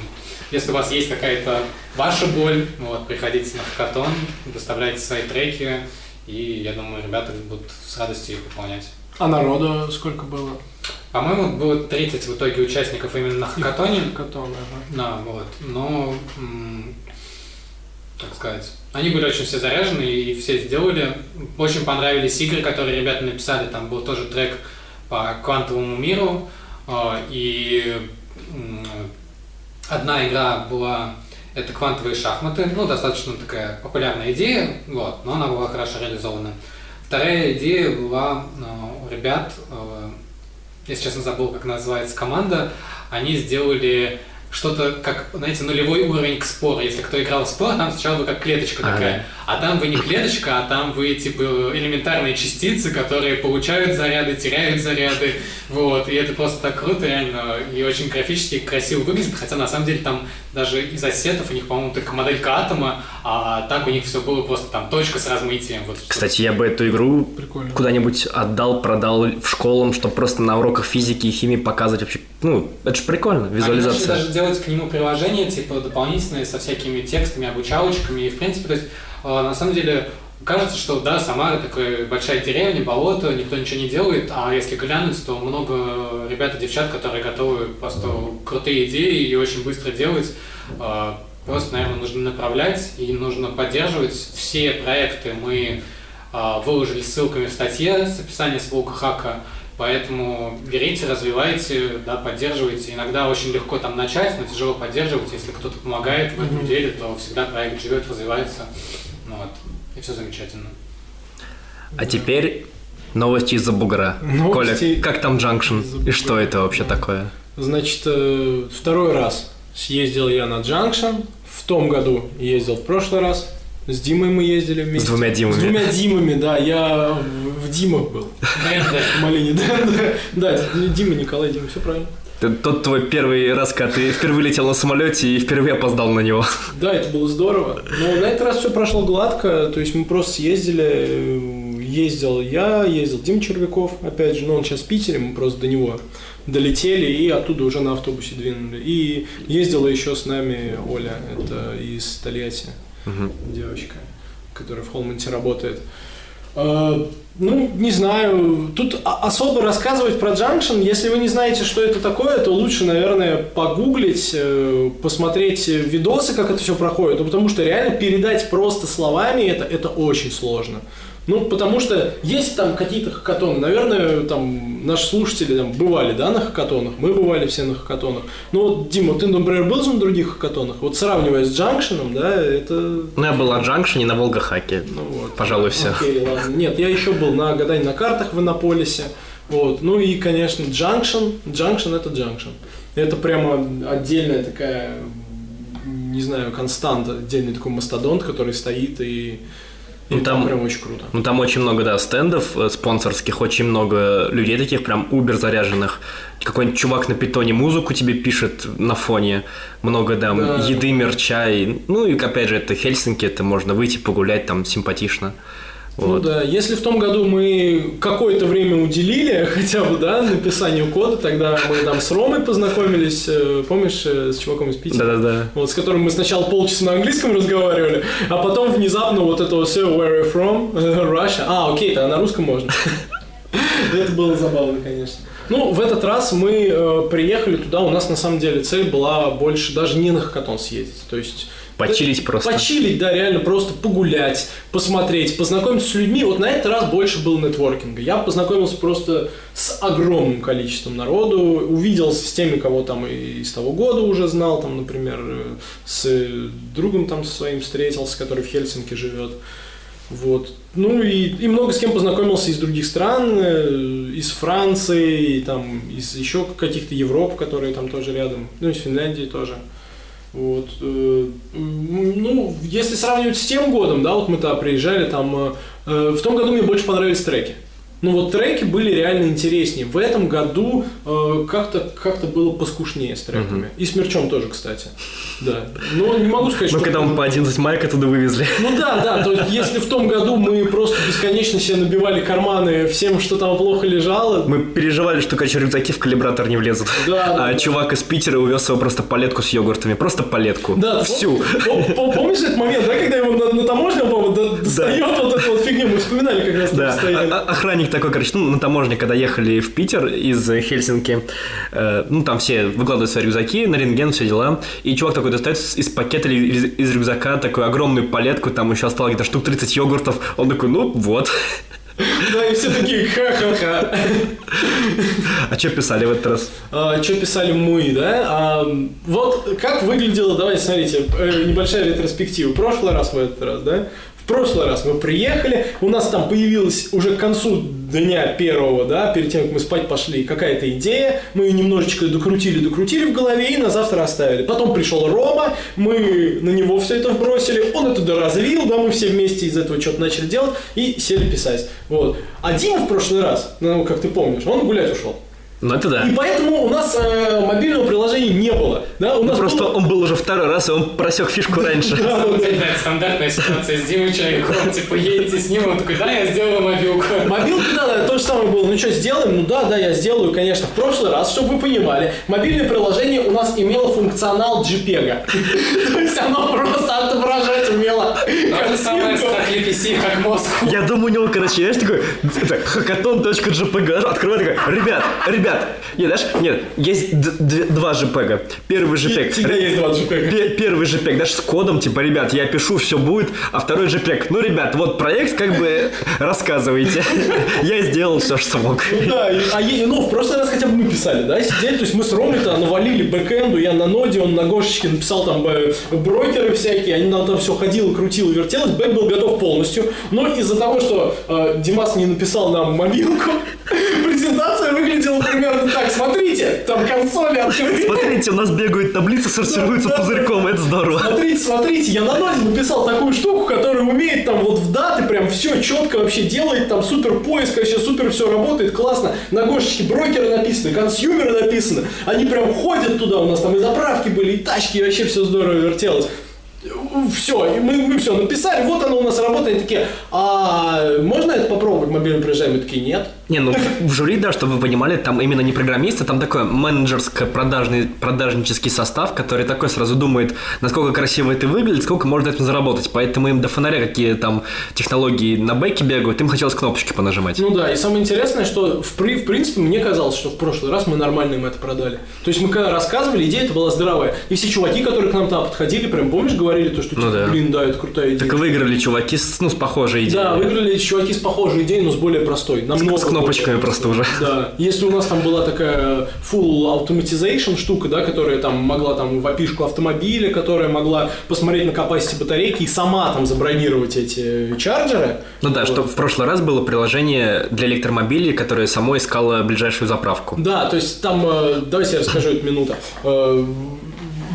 если у вас есть какая-то ваша боль, вот, приходите на хакатон, доставляйте свои треки, и я думаю, ребята будут с радостью их выполнять. А народу сколько было? По-моему, было 30 в итоге участников именно на хакатоне. Хакатон, ага. Да, вот. Но, так сказать, они были очень все заряжены и все сделали. Очень понравились игры, которые ребята написали. Там был тоже трек по квантовому миру. А, и одна игра была это квантовые шахматы, ну, достаточно такая популярная идея, вот, но она была хорошо реализована. Вторая идея была а, у ребят я честно забыл, как называется команда, они сделали что-то как, знаете, нулевой уровень к спору. Если кто играл в спор, там сначала как клеточка а, такая. А там вы не клеточка, а там вы типа элементарные частицы, которые получают заряды, теряют заряды. Вот. И это просто так круто, реально. И очень графически красиво выглядит. Хотя на самом деле там даже из ассетов у них, по-моему, только моделька атома, а так у них все было просто там точка с размытием. Вот, Кстати, я бы эту игру куда-нибудь отдал, продал в школам, чтобы просто на уроках физики и химии показывать вообще. Ну, это же прикольно, визуализация. Они даже делать к нему приложение, типа дополнительные со всякими текстами, обучалочками. И в принципе, то есть, на самом деле, Кажется, что да, Самара такая большая деревня, болото, никто ничего не делает, а если глянуть, то много ребят и девчат, которые готовы просто крутые идеи и очень быстро делать. А, просто, наверное, нужно направлять и нужно поддерживать. Все проекты мы а, выложили ссылками в статье с описанием своего хака, поэтому берите, развивайте, да, поддерживайте. Иногда очень легко там начать, но тяжело поддерживать. Если кто-то помогает в этом деле, то всегда проект живет, развивается. Ну, вот и все замечательно. А да. теперь новости из-за бугра. Новости Коля, как там Junction и что это вообще такое? Значит, э, второй раз съездил я на Junction. В том году ездил в прошлый раз. С Димой мы ездили вместе. С двумя Димами. С двумя Димами, да. Я в Димах был. Малине, да. Да, Дима, Николай, Дима, все правильно. Тот твой первый раз, когда ты впервые летел на самолете и впервые опоздал на него. Да, это было здорово. Но на этот раз все прошло гладко. То есть мы просто съездили, ездил я, ездил Дима Червяков, опять же, но он сейчас в Питере, мы просто до него долетели и оттуда уже на автобусе двинули. И ездила еще с нами Оля, это из Тольятти, угу. девочка, которая в Холмонте работает. Э, ну, не знаю. Тут особо рассказывать про Junction, если вы не знаете, что это такое, то лучше, наверное, погуглить, э, посмотреть видосы, как это все проходит. Ну, потому что реально передать просто словами это, это очень сложно. Ну, потому что есть там какие-то хакатоны. Наверное, там наши слушатели там, бывали, да, на хакатонах. Мы бывали все на хакатонах. Ну, вот, Дима, ты, например, был же на других хакатонах? Вот сравнивая с Джанкшеном, да, это... Ну, я был на Джанкшене, на Волгохаке. Ну, вот. Пожалуй, все. Окей, ладно. Нет, я еще был на гадании на картах в Иннополисе. Вот. Ну и, конечно, Джанкшен. Джанкшен это Джанкшен. Это прямо отдельная такая, не знаю, константа, отдельный такой мастодонт, который стоит и ну, там, прям очень круто. Ну, там очень много, да, стендов э, спонсорских, очень много людей таких прям убер заряженных. Какой-нибудь чувак на питоне музыку тебе пишет на фоне. Много, да, да. еды, мерча. И, ну, и опять же, это Хельсинки, это можно выйти погулять там симпатично. Ну вот. Ну да, если в том году мы какое-то время уделили хотя бы, да, написанию кода, тогда мы там с Ромой познакомились, э, помнишь, э, с чуваком из Питера? Да-да-да. Вот, с которым мы сначала полчаса на английском разговаривали, а потом внезапно вот это все where are you from, Russia, а, окей, тогда на русском можно. Это было забавно, конечно. Ну, в этот раз мы э, приехали туда, у нас на самом деле цель была больше даже не на хакатон съездить. То есть Почилить просто. Почилить, да, реально просто погулять, посмотреть, познакомиться с людьми. Вот на этот раз больше был нетворкинга. Я познакомился просто с огромным количеством народу, увиделся с теми, кого там из того года уже знал, там, например, с другом там со своим встретился, который в Хельсинки живет. Вот. Ну и, и много с кем познакомился из других стран, э, из Франции, там, из еще каких-то Европ, которые там тоже рядом, ну, из Финляндии тоже. Вот. Э, ну, если сравнивать с тем годом, да, вот мы туда приезжали, там, э, э, в том году мне больше понравились треки. Ну вот треки были реально интереснее. В этом году э, как-то как было поскушнее с треками. Угу. И с мерчом тоже, кстати. Да. Но не могу сказать, что... Ну, когда мы по 11 майк оттуда вывезли. Ну да, да. То есть, если в том году мы просто бесконечно себе набивали карманы всем, что там плохо лежало... Мы переживали, что, короче, рюкзаки в калибратор не влезут. Да. А да, чувак из Питера увез его просто палетку с йогуртами. Просто палетку. Да. Всю. Помнишь этот момент, да, когда его на, на таможне, по-моему, достает вот эту вот фигню? Мы вспоминали как раз. Да. А, охранник охранник такой, короче, ну, на таможне, когда ехали в Питер из Хельсинки, э, ну, там все выкладывают свои рюкзаки, на рентген, все дела, и чувак такой достает из пакета или из, из рюкзака такую огромную палетку, там еще осталось где-то штук 30 йогуртов, он такой, ну, вот. Да, и все такие ха-ха-ха. А что писали в этот раз? А, что писали мы, да? А, вот как выглядело, давайте смотрите, э, небольшая ретроспектива. Прошлый раз в этот раз, да? Прошлый раз мы приехали, у нас там появилась уже к концу дня первого, да, перед тем, как мы спать пошли, какая-то идея, мы ее немножечко докрутили, докрутили в голове и на завтра оставили. Потом пришел Рома, мы на него все это вбросили, он это доразвил, да, мы все вместе из этого что-то начали делать и сели писать. Вот. А Дима в прошлый раз, ну, как ты помнишь, он гулять ушел. Ну это да. И поэтому у нас э, мобильного приложения не было. Да? У ну, нас просто было... он был уже второй раз, и он просек фишку раньше. Да, стандартная ситуация с Димой человеком, типа едете с ним, он такой, да, я сделаю мобилку. Мобилку, да, да, то же самое было. Ну что, сделаем? Ну да, да, я сделаю, конечно. В прошлый раз, чтобы вы понимали, мобильное приложение у нас имело функционал JPEG. То есть оно просто отображать умело. То же самое с PC, как мозг. Я думаю, у него, короче, знаешь, такой, hackathon.jpg, открывает такой, ребят, ребят, Ребят, нет, знаешь, нет, есть два JPEG. Первый JPEG. Всегда есть два JPEG. Первый JPEG, даже с кодом, типа, ребят, я пишу, все будет, а второй JPEG. Ну, ребят, вот проект, как бы, рассказывайте. Я сделал все, что смог. Ну да, а ну, в прошлый раз хотя бы мы писали, да, сидели, то есть мы с Ромой-то навалили бэкэнду, я на ноде, он на Гошечке написал там э, брокеры всякие, они нам там все ходило, крутило, вертелось, бэк был готов полностью, но из-за того, что э, Димас не написал нам мобилку, выглядела примерно так. Смотрите, там консоли открыты. Смотрите, у нас бегают таблицы, сортируются пузырьком, это здорово. Смотрите, смотрите, я на ноде написал такую штуку, которая умеет там вот в даты прям все четко вообще делает, там супер поиск, вообще супер все работает, классно. На гошечке брокеры написаны, консюмеры написаны. Они прям ходят туда, у нас там и заправки были, и тачки, и вообще все здорово вертелось все, и мы, мы все написали, вот оно у нас работает, такие, а можно это попробовать в мобильном приложении? Такие, нет. Не, ну в жюри, да, чтобы вы понимали, там именно не программисты, там такой менеджерско-продажный продажнический состав, который такой сразу думает, насколько красиво это выглядит, сколько можно этим заработать. Поэтому им до фонаря какие там технологии на бэке бегают, им хотелось кнопочки понажимать. Ну да, и самое интересное, что в, при, в принципе мне казалось, что в прошлый раз мы нормально им это продали. То есть мы когда рассказывали, идея это была здравая. И все чуваки, которые к нам там подходили, прям помнишь, говорили то, что Ну типа, да. блин, да, это крутая идея. Так выиграли чуваки с, ну, с похожей идеей. Да, выиграли чуваки с похожей идеей, но с более простой. Намного с кнопочками более просто уже. Да. Если у нас там была такая full automatization штука, да, которая там могла там в опишку автомобиля, которая могла посмотреть на capacity батарейки и сама там забронировать эти чарджеры. Ну да, Вот. что в прошлый раз было приложение для электромобилей, которое само искало ближайшую заправку. Да, то есть там, э, давайте я расскажу эту минуту.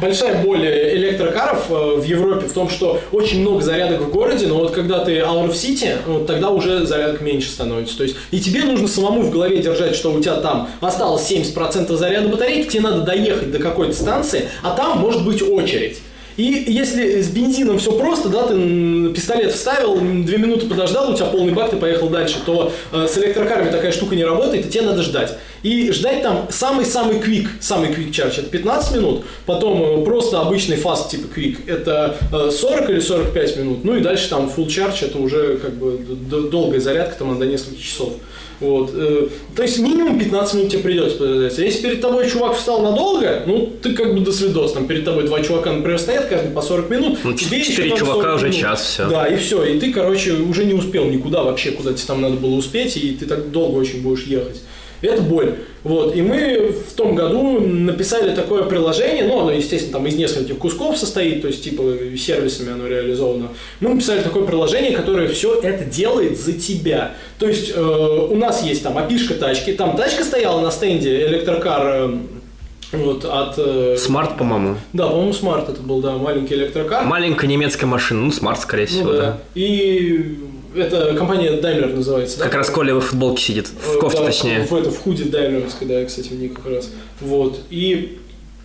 Большая боль электрокаров э, в Европе в том, что очень много зарядок в городе, но вот когда ты out of city, вот тогда уже зарядок меньше становится. То есть и тебе нужно самому в голове держать, что у тебя там осталось 70% заряда батарейки, тебе надо доехать до какой-то станции, а там может быть очередь. И если с бензином все просто, да, ты пистолет вставил, две минуты подождал, у тебя полный бак, ты поехал дальше, то э, с электрокарами такая штука не работает, и тебе надо ждать. И ждать там самый-самый quick, самый quick charge это 15 минут, потом э, просто обычный fast типа quick это э, 40 или 45 минут, ну и дальше там full charge это уже как бы долгая зарядка, там до нескольких часов. Вот. э, То есть минимум 15 минут тебе придется подождать. А если перед тобой чувак встал надолго, ну ты как бы до свидос. Там перед тобой два чувака, например, стоят, каждый по 40 минут. Ну, тебе еще четыре там чувака 40 уже минут. час, всё. Да, и все. И ты, короче, уже не успел никуда вообще, куда тебе там надо было успеть, и ты так долго очень будешь ехать. Это боль. Вот. И мы в том году написали такое приложение, ну, оно, естественно, там из нескольких кусков состоит, то есть, типа, сервисами оно реализовано. Мы написали такое приложение, которое все это делает за тебя. То есть, э, у нас есть там API шка тачки, там тачка стояла на стенде, электрокар, э, вот, от... э, Smart, по-моему. да, по-моему, Smart это был, да, маленький электрокар. Маленькая немецкая машина, ну, Smart, скорее Ну всего, да. да. И это компания Daimler называется, да? Как раз Коля в футболке сидит, в Э, кофте да, точнее. В, это, в худе Даймлеровской, да, кстати, в ней как раз. Вот. И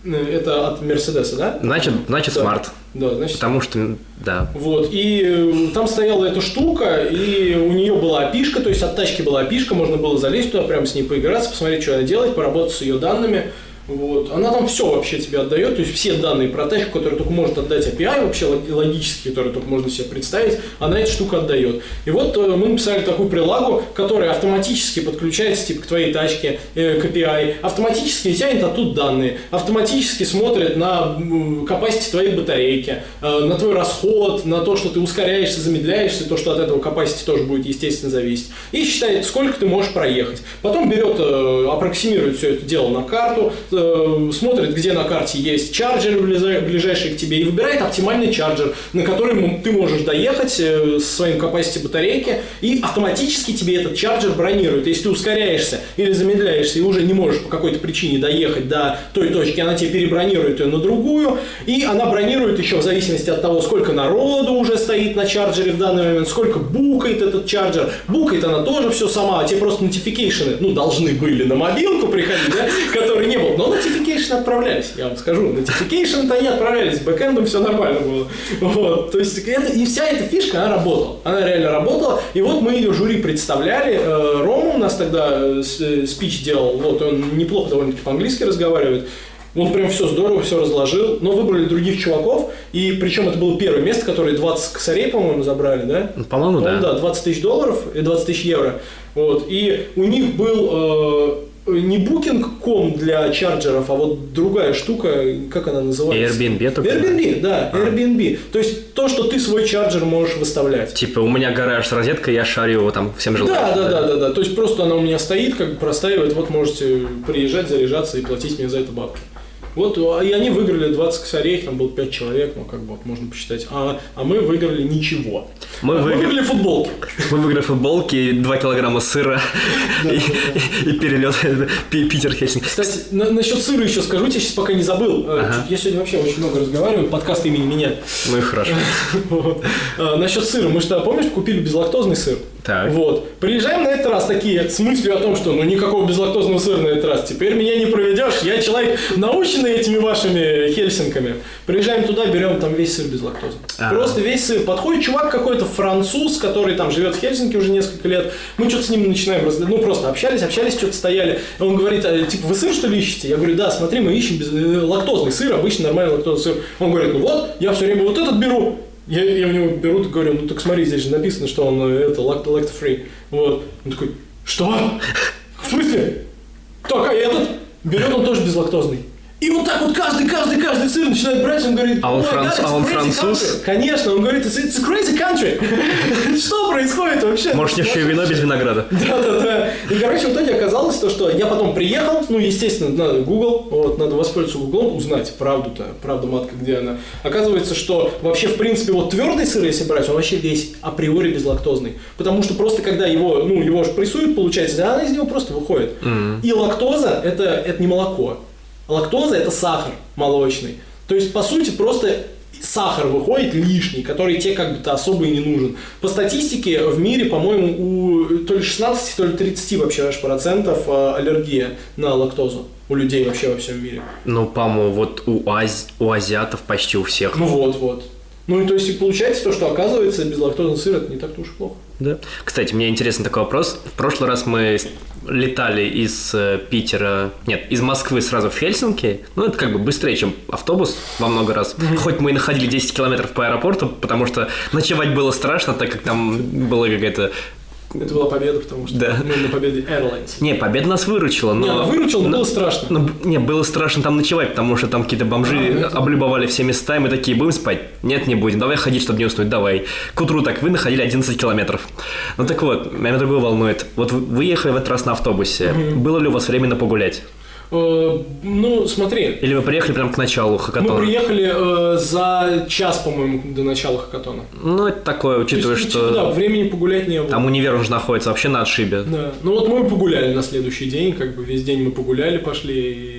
э, это от Мерседеса, да? Значит, значит, Да. Smart. Да, значит. Потому что, да. Вот, и э, там стояла эта штука, и у нее была API шка, то есть от тачки была API шка, можно было залезть туда, прям с ней поиграться, посмотреть, что она делает, поработать с ее данными. Вот. Она там все вообще тебе отдает, то есть все данные про тачку, которые только может отдать API, вообще лог- логические, которые только можно себе представить, она эта штука отдает. И вот э, мы написали такую прилагу, которая автоматически подключается типа, к твоей тачке, э, к API, автоматически тянет оттуда данные, автоматически смотрит на capacity твоей батарейки, э, на твой расход, на то, что ты ускоряешься, замедляешься, то, что от этого capacity тоже будет, естественно, зависеть. И считает, сколько ты можешь проехать. Потом берет, э, аппроксимирует все это дело на карту, э, смотрит, где на карте есть чарджеры близа- ближайшие к тебе и выбирает оптимальный чарджер, на который ты можешь доехать э, со своим capacity батарейки, и автоматически тебе этот чарджер бронирует. Если ты ускоряешься или замедляешься и уже не можешь по какой-то причине доехать до той точки, она тебе перебронирует ее на другую, и она бронирует еще в зависимости от того, сколько народу уже стоит на чарджере в данный момент, сколько букает этот чарджер. Букает она тоже все сама, а тебе просто нотификейшены, ну, должны были на мобилку приходить, да, который не был. Но нотификейшены отправлялись, я вам скажу. Нотификейшены-то они отправлялись, бэкэндом все нормально было. Вот, то есть это, и вся эта фишка, она работала. Она реально работала. И вот мы ее жюри представляли. Э, Рома у нас тогда э, э, спич делал. Вот, он неплохо довольно-таки по-английски разговаривает. Он прям все здорово, все разложил, но выбрали других чуваков, и причем это было первое место, которое 20 косарей, по-моему, забрали, да? Ну, По-моему, да. да, 20 тысяч долларов и 20 тысяч евро. Вот. И у них был э, не Booking.com для чарджеров, а вот другая штука, как она называется? Airbnb только. Airbnb, да, Airbnb. То есть то, что ты свой чарджер можешь выставлять. Типа, у меня гараж с розеткой, я шарю его там всем Да, желающим. да, да, да, да. То есть просто она у меня стоит, как бы простаивает, вот можете приезжать, заряжаться и платить мне за это бабки. Вот, а, и они выиграли 20 косарей, там было 5 человек, ну, как бы, вот можно посчитать. А, а мы выиграли ничего. Мы мы выиграли- футболки. Мы выиграли футболки, 2 килограмма сыра и, перелет Пи- Питер-Хельсинки. Кстати, на- насчет сыра еще скажу, я сейчас пока не забыл. Э, Я сегодня вообще очень много разговариваю, подкаст имени меня. Ну и хорошо. А, Насчет сыра, мы что, помнишь, купили безлактозный сыр? Так. Вот. Приезжаем на этот раз такие с мыслью о том, что ну никакого безлактозного сыра на этот раз. Теперь меня не проведешь. Я человек замучены этими вашими хельсинками. Приезжаем туда, берем там весь сыр без лактозы. А. Просто весь сыр. Подходит чувак какой-то француз, который там живет в Хельсинки уже несколько лет. Мы что-то с ним начинаем разговаривать. Ну, просто общались, общались, что-то стояли. Он говорит, «А, типа, вы сыр, что ли, ищете? Я говорю, да, смотри, мы ищем без... э, лактозный сыр, обычный нормальный лактозный сыр. Он говорит, ну вот, я все время вот этот беру. Я, я у него беру, и говорю, ну так смотри, здесь же написано, что он э, это, лакт, free. Вот. Он такой, что? В смысле? Так, а этот? Берет он тоже безлактозный. И вот так вот каждый, каждый, каждый сыр начинает брать, он говорит, А он «Oh my франц- God, а он француз? country». Конечно, он говорит, it's, it's a crazy country. Что происходит вообще? Может, еще и вино без винограда. Да-да-да. И, короче, в итоге оказалось то, что я потом приехал, ну, естественно, надо Google, вот, надо воспользоваться Гуглом, узнать правду-то, правда матка, где она. Оказывается, что вообще, в принципе, вот твердый сыр, если брать, он вообще весь априори безлактозный. Потому что просто когда его, ну, его же прессуют, получается, она из него просто выходит. И лактоза это, это не молоко. Лактоза это сахар молочный. То есть, по сути, просто сахар выходит лишний, который тебе как бы-то особо и не нужен. По статистике в мире, по-моему, у то ли 16, то ли 30 вообще аж процентов э, аллергия на лактозу у людей вообще во всем мире. Ну, по-моему, вот у, аз... у азиатов почти у всех. Ну вот, вот. Ну и то есть и получается то, что оказывается безлактозный сыр это не так-то уж и плохо. Да. Кстати, мне интересен такой вопрос. В прошлый раз мы летали из э, Питера, нет, из Москвы сразу в Хельсинки. Ну, это как бы быстрее, чем автобус во много раз. Хоть мы и находили 10 километров по аэропорту, потому что ночевать было страшно, так как там была какая-то... Это была победа, потому что Да. мы на победе Airlines. Не, победа нас выручила, но... Не, она выручила, но было страшно. Б- не, было страшно там ночевать, потому что там какие-то бомжи А, это- облюбовали все места, и мы такие, будем спать? Нет, не будем, давай ходить, чтобы не уснуть, давай. К утру так, вы находили 11 километров. Ну так вот, меня другое волнует. Вот вы ехали в этот раз на автобусе. Было ли у вас временно погулять? Э, ну, смотри, Или вы приехали прямо к началу мы хакатона? приехали э, за час, по-моему, до начала хакатона. Ну, это такое, учитывая, То есть, что типа, да, времени погулять не было. там универ уже находится вообще на отшибе. Да. Ну вот мы погуляли на следующий день, как бы весь день мы погуляли, пошли, и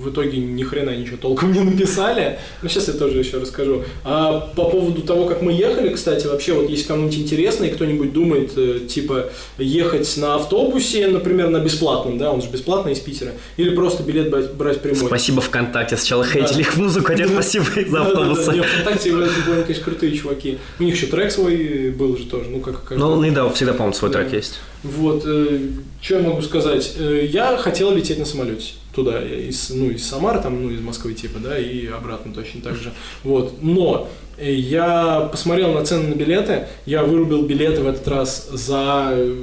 в итоге ни хрена ничего толком не написали. Но сейчас я тоже еще расскажу. А по поводу того, как мы ехали, кстати, вообще вот если кому-нибудь интересно, и кто-нибудь думает, э, типа, ехать на автобусе, например, на бесплатном, да, он же бесплатный из Питера, или просто билет брать, брать прямой. Спасибо ВКонтакте. Сначала хейтили их музыку, а теперь спасибо за автобусы. ВКонтакте конечно, крутые чуваки. У них еще трек свой был же тоже, ну как. Ну, ну и да, всегда, по-моему, свой Да. трек есть. Вот, что я могу сказать? Э, Я хотел лететь на самолете туда, из, ну, из Самары, там, ну, из Москвы, типа, да, и обратно точно так же. Вот, но э, я посмотрел на цены на билеты, я вырубил билеты в этот раз за э,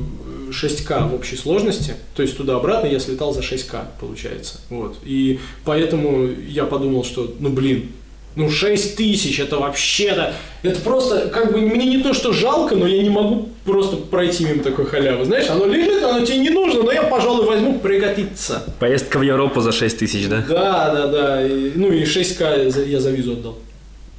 6К в общей сложности, то есть туда-обратно я слетал за 6К, получается, вот, и поэтому я подумал, что, ну, блин, ну, 6 тысяч, это вообще-то, это просто, как бы, мне не то, что жалко, но я не могу просто пройти мимо такой халявы. Знаешь, оно лежит, оно тебе не нужно, но я, пожалуй, возьму пригодится. Поездка в Европу за 6 тысяч, да? Да, да, да. И- ну, и 6К за- я за визу отдал.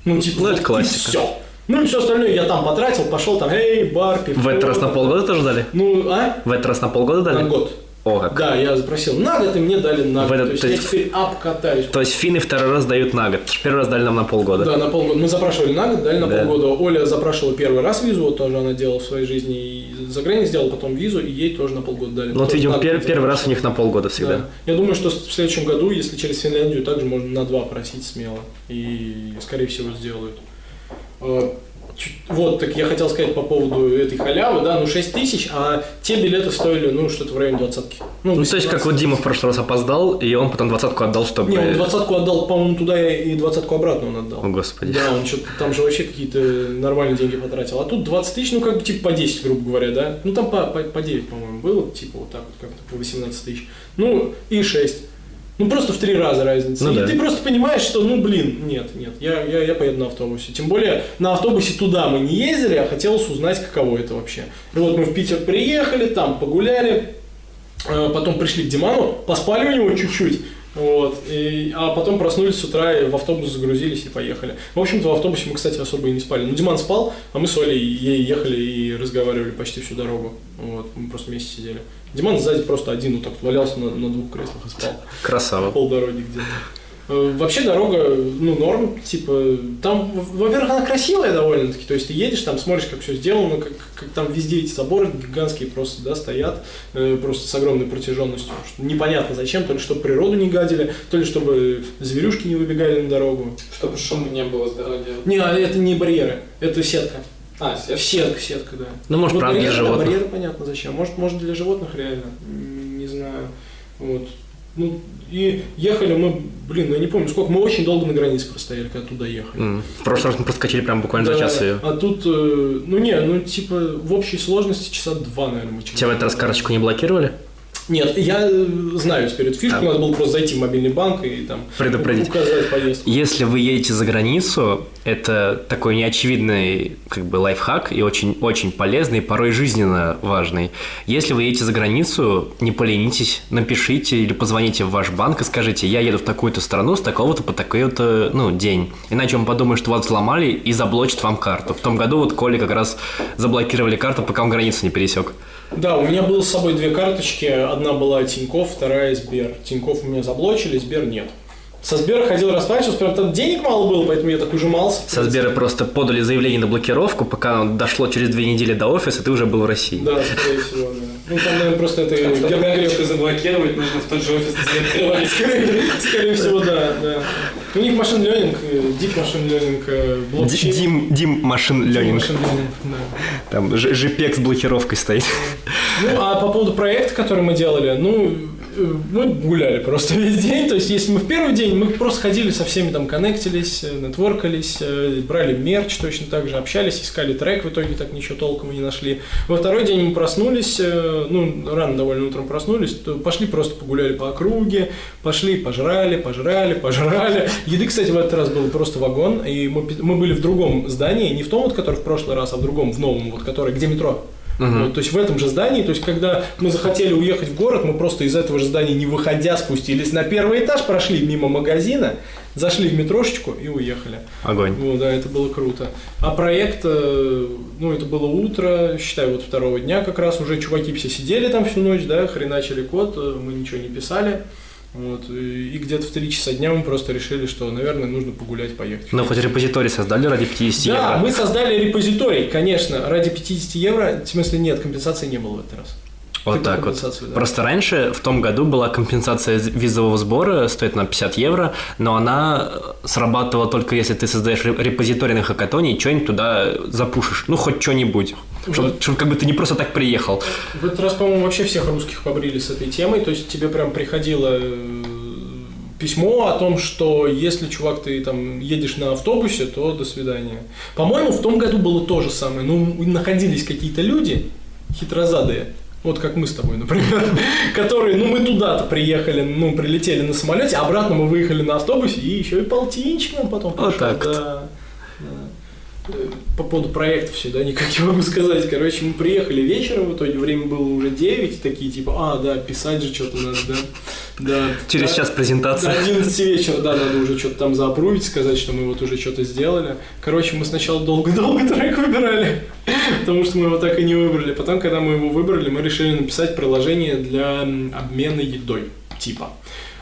Ну, типа, Ну, это классика. все. Ну, и все остальное я там потратил, пошел там, эй, бар, пивко. В этот раз на полгода тоже дали? Ну, а? В этот раз на полгода дали? На год. О, как. Да, я запросил на год, и мне дали на год. этот- то есть то я есть- теперь обкатаюсь. То есть финны второй раз дают на год. Первый раз дали нам на полгода. Да, на полгода. Мы запрашивали на год, дали на Да. полгода. Оля запрашивала первый раз визу, вот тоже она делала в своей жизни. И за границей сделала потом визу, и ей тоже на полгода дали. Ну вот, видимо, пер- первый раз у них на полгода всегда. Да. Я думаю, что в следующем году, если через Финляндию, также можно на два просить смело. И, скорее всего, сделают. Вот, так я хотел сказать по поводу этой халявы, да, ну 6 тысяч, а те билеты стоили, ну, что-то в районе двадцатки. Ну, то есть, как вот Дима в прошлый раз опоздал, и он потом двадцатку отдал, чтобы... Не, он двадцатку отдал, по-моему, туда и двадцатку обратно он отдал. О, господи. Да, он что-то там же вообще какие-то нормальные деньги потратил. А тут 20 тысяч, ну как бы типа по 10, грубо говоря, да? Ну там по, по, по 9, по-моему, было, типа вот так вот как-то по 18 тысяч. Ну и 6. Ну просто в три раза разница. Ну и да. ты просто понимаешь, что ну блин, нет, нет, я, я, я поеду на автобусе. Тем более на автобусе туда мы не ездили, а хотелось узнать, каково это вообще. И вот мы в Питер приехали, там погуляли, Э, Потом пришли к Диману, поспали у него чуть-чуть. Вот, и- а потом проснулись с утра, и в автобус загрузились и поехали. В общем-то, в автобусе мы, кстати, особо и не спали. Ну, Диман спал, а мы с Олей ей ехали и разговаривали почти всю дорогу. Вот, мы просто вместе сидели. Диман сзади просто один вот так валялся на, на двух креслах и спал. Красава. Пол дороги где-то. Э, Вообще дорога, ну, норм, типа, там, во-первых, она красивая довольно-таки, то есть ты едешь, там смотришь, как все сделано, как, как там везде эти заборы гигантские просто, да, стоят, э, просто с огромной протяженностью. Непонятно зачем, то ли чтобы природу не гадили, то ли чтобы зверюшки не выбегали на дорогу. Чтобы шума не было с дороги. Не, а это не барьеры, это сетка. А, сетка. Сетка, сетка, да. Ну, может, Вот правда, для да, животных. барьеры понятно зачем. Может, может для животных реально. Не знаю. Вот. Ну, и ехали мы, блин, я не помню сколько, мы очень долго на границе простояли, когда туда ехали. М. В прошлый раз мы проскочили прям буквально за Да, час ее. А тут, э, ну не, ну типа в общей сложности часа два, наверное, мы Тебя в этот раз карточку не блокировали? Нет, я э, знаю эту фишку, А. надо было просто зайти в мобильный банк и там Предупредить. указать поездку. Если вы едете за границу, это такой неочевидный как бы лайфхак и очень-очень полезный, порой жизненно важный. Если вы едете за границу, не поленитесь, напишите или позвоните в ваш банк и скажите, я еду в такую-то страну с такого-то по такой-то ну, день. Иначе он подумает, что вас взломали и заблочит вам карту. В том году вот Коле как раз заблокировали карту, пока он границу не пересек. Да, у меня было с собой две карточки. Одна была Тиньков, вторая Сбер. Тиньков у меня заблочили, Сбер нет. Со Сбера ходил расплачивался, прям там денег мало было, поэтому я так ужимался. Со Сбера просто подали заявление на блокировку, пока оно дошло через две недели до офиса, ты уже был в России. Да, скорее всего, да. Ну, там, наверное, просто это карточку заблокировать, нужно в тот же офис где открывать. Скорее всего, да, да. У них машин ленинг, дип машин ленинг, э, блокчейн. Дим, Дим машин ленинг. Там Ж- JPEG с блокировкой стоит. Ну, а по поводу проекта, который мы делали, ну, э, мы гуляли просто весь день. То есть, если мы в первый день, мы просто ходили со всеми там, коннектились, э, нетворкались, э, брали мерч точно так же, общались, искали трек, в итоге так ничего толком и не нашли. Во второй день мы проснулись, э, ну, рано довольно утром проснулись, пошли просто погуляли по округе, пошли, пожрали, пожрали, пожрали. Еды, кстати, в этот раз был просто вагон, и мы, мы были в другом здании, не в том, вот, который в прошлый раз, а в другом, в новом, вот, который, где метро. Вот, то есть в этом же здании, то есть когда мы захотели уехать в город, мы просто из этого же здания не выходя спустились на первый этаж, прошли мимо магазина, зашли в метрошечку и уехали. Огонь. Вот, да, это было круто. А проект, э, ну, это было утро, считай, вот второго дня как раз уже чуваки все сидели там всю ночь, да, хреначили код, э, мы ничего не писали. Вот, и где-то в 3 часа дня мы просто решили, что, наверное, нужно погулять, поехать. Ну, хоть репозиторий создали ради 50 Да, евро. мы создали репозиторий, конечно, ради 50 евро, в смысле нет, компенсации не было в этот раз. Вот так вот. да. Просто раньше, в том году, была компенсация визового сбора, стоит на 50 евро, но она э, срабатывала только если ты создаешь ре- репозиторий на хакатоне и что-нибудь туда запушишь. Ну, хоть что-нибудь. Чтобы, Вот. чтобы как бы ты не просто так приехал. В этот раз, по-моему, вообще всех русских побрили с этой темой. То есть тебе прям приходило э, письмо о том, что если, чувак, ты там едешь на автобусе, то до свидания. По-моему, в том году было то же самое. Ну, находились какие-то люди хитрозадые, вот как мы с тобой, например, которые, ну, мы туда-то приехали, ну, прилетели на самолете, а обратно мы выехали на автобусе, и еще и полтинчик нам потом пришел, так вот. да. Да. Э, По поводу проекта все, да, никак не могу сказать. Короче, мы приехали вечером, в итоге время было уже 9, и такие типа, а, да, писать же что-то надо, да. Да. Через Да. час презентация. До 11 вечера, да, надо уже что-то там заапрувить, сказать, что мы вот уже что-то сделали. Короче, мы сначала долго-долго трек выбирали, потому что мы его так и не выбрали. Потом, когда мы его выбрали, мы решили написать приложение для обмена едой, типа.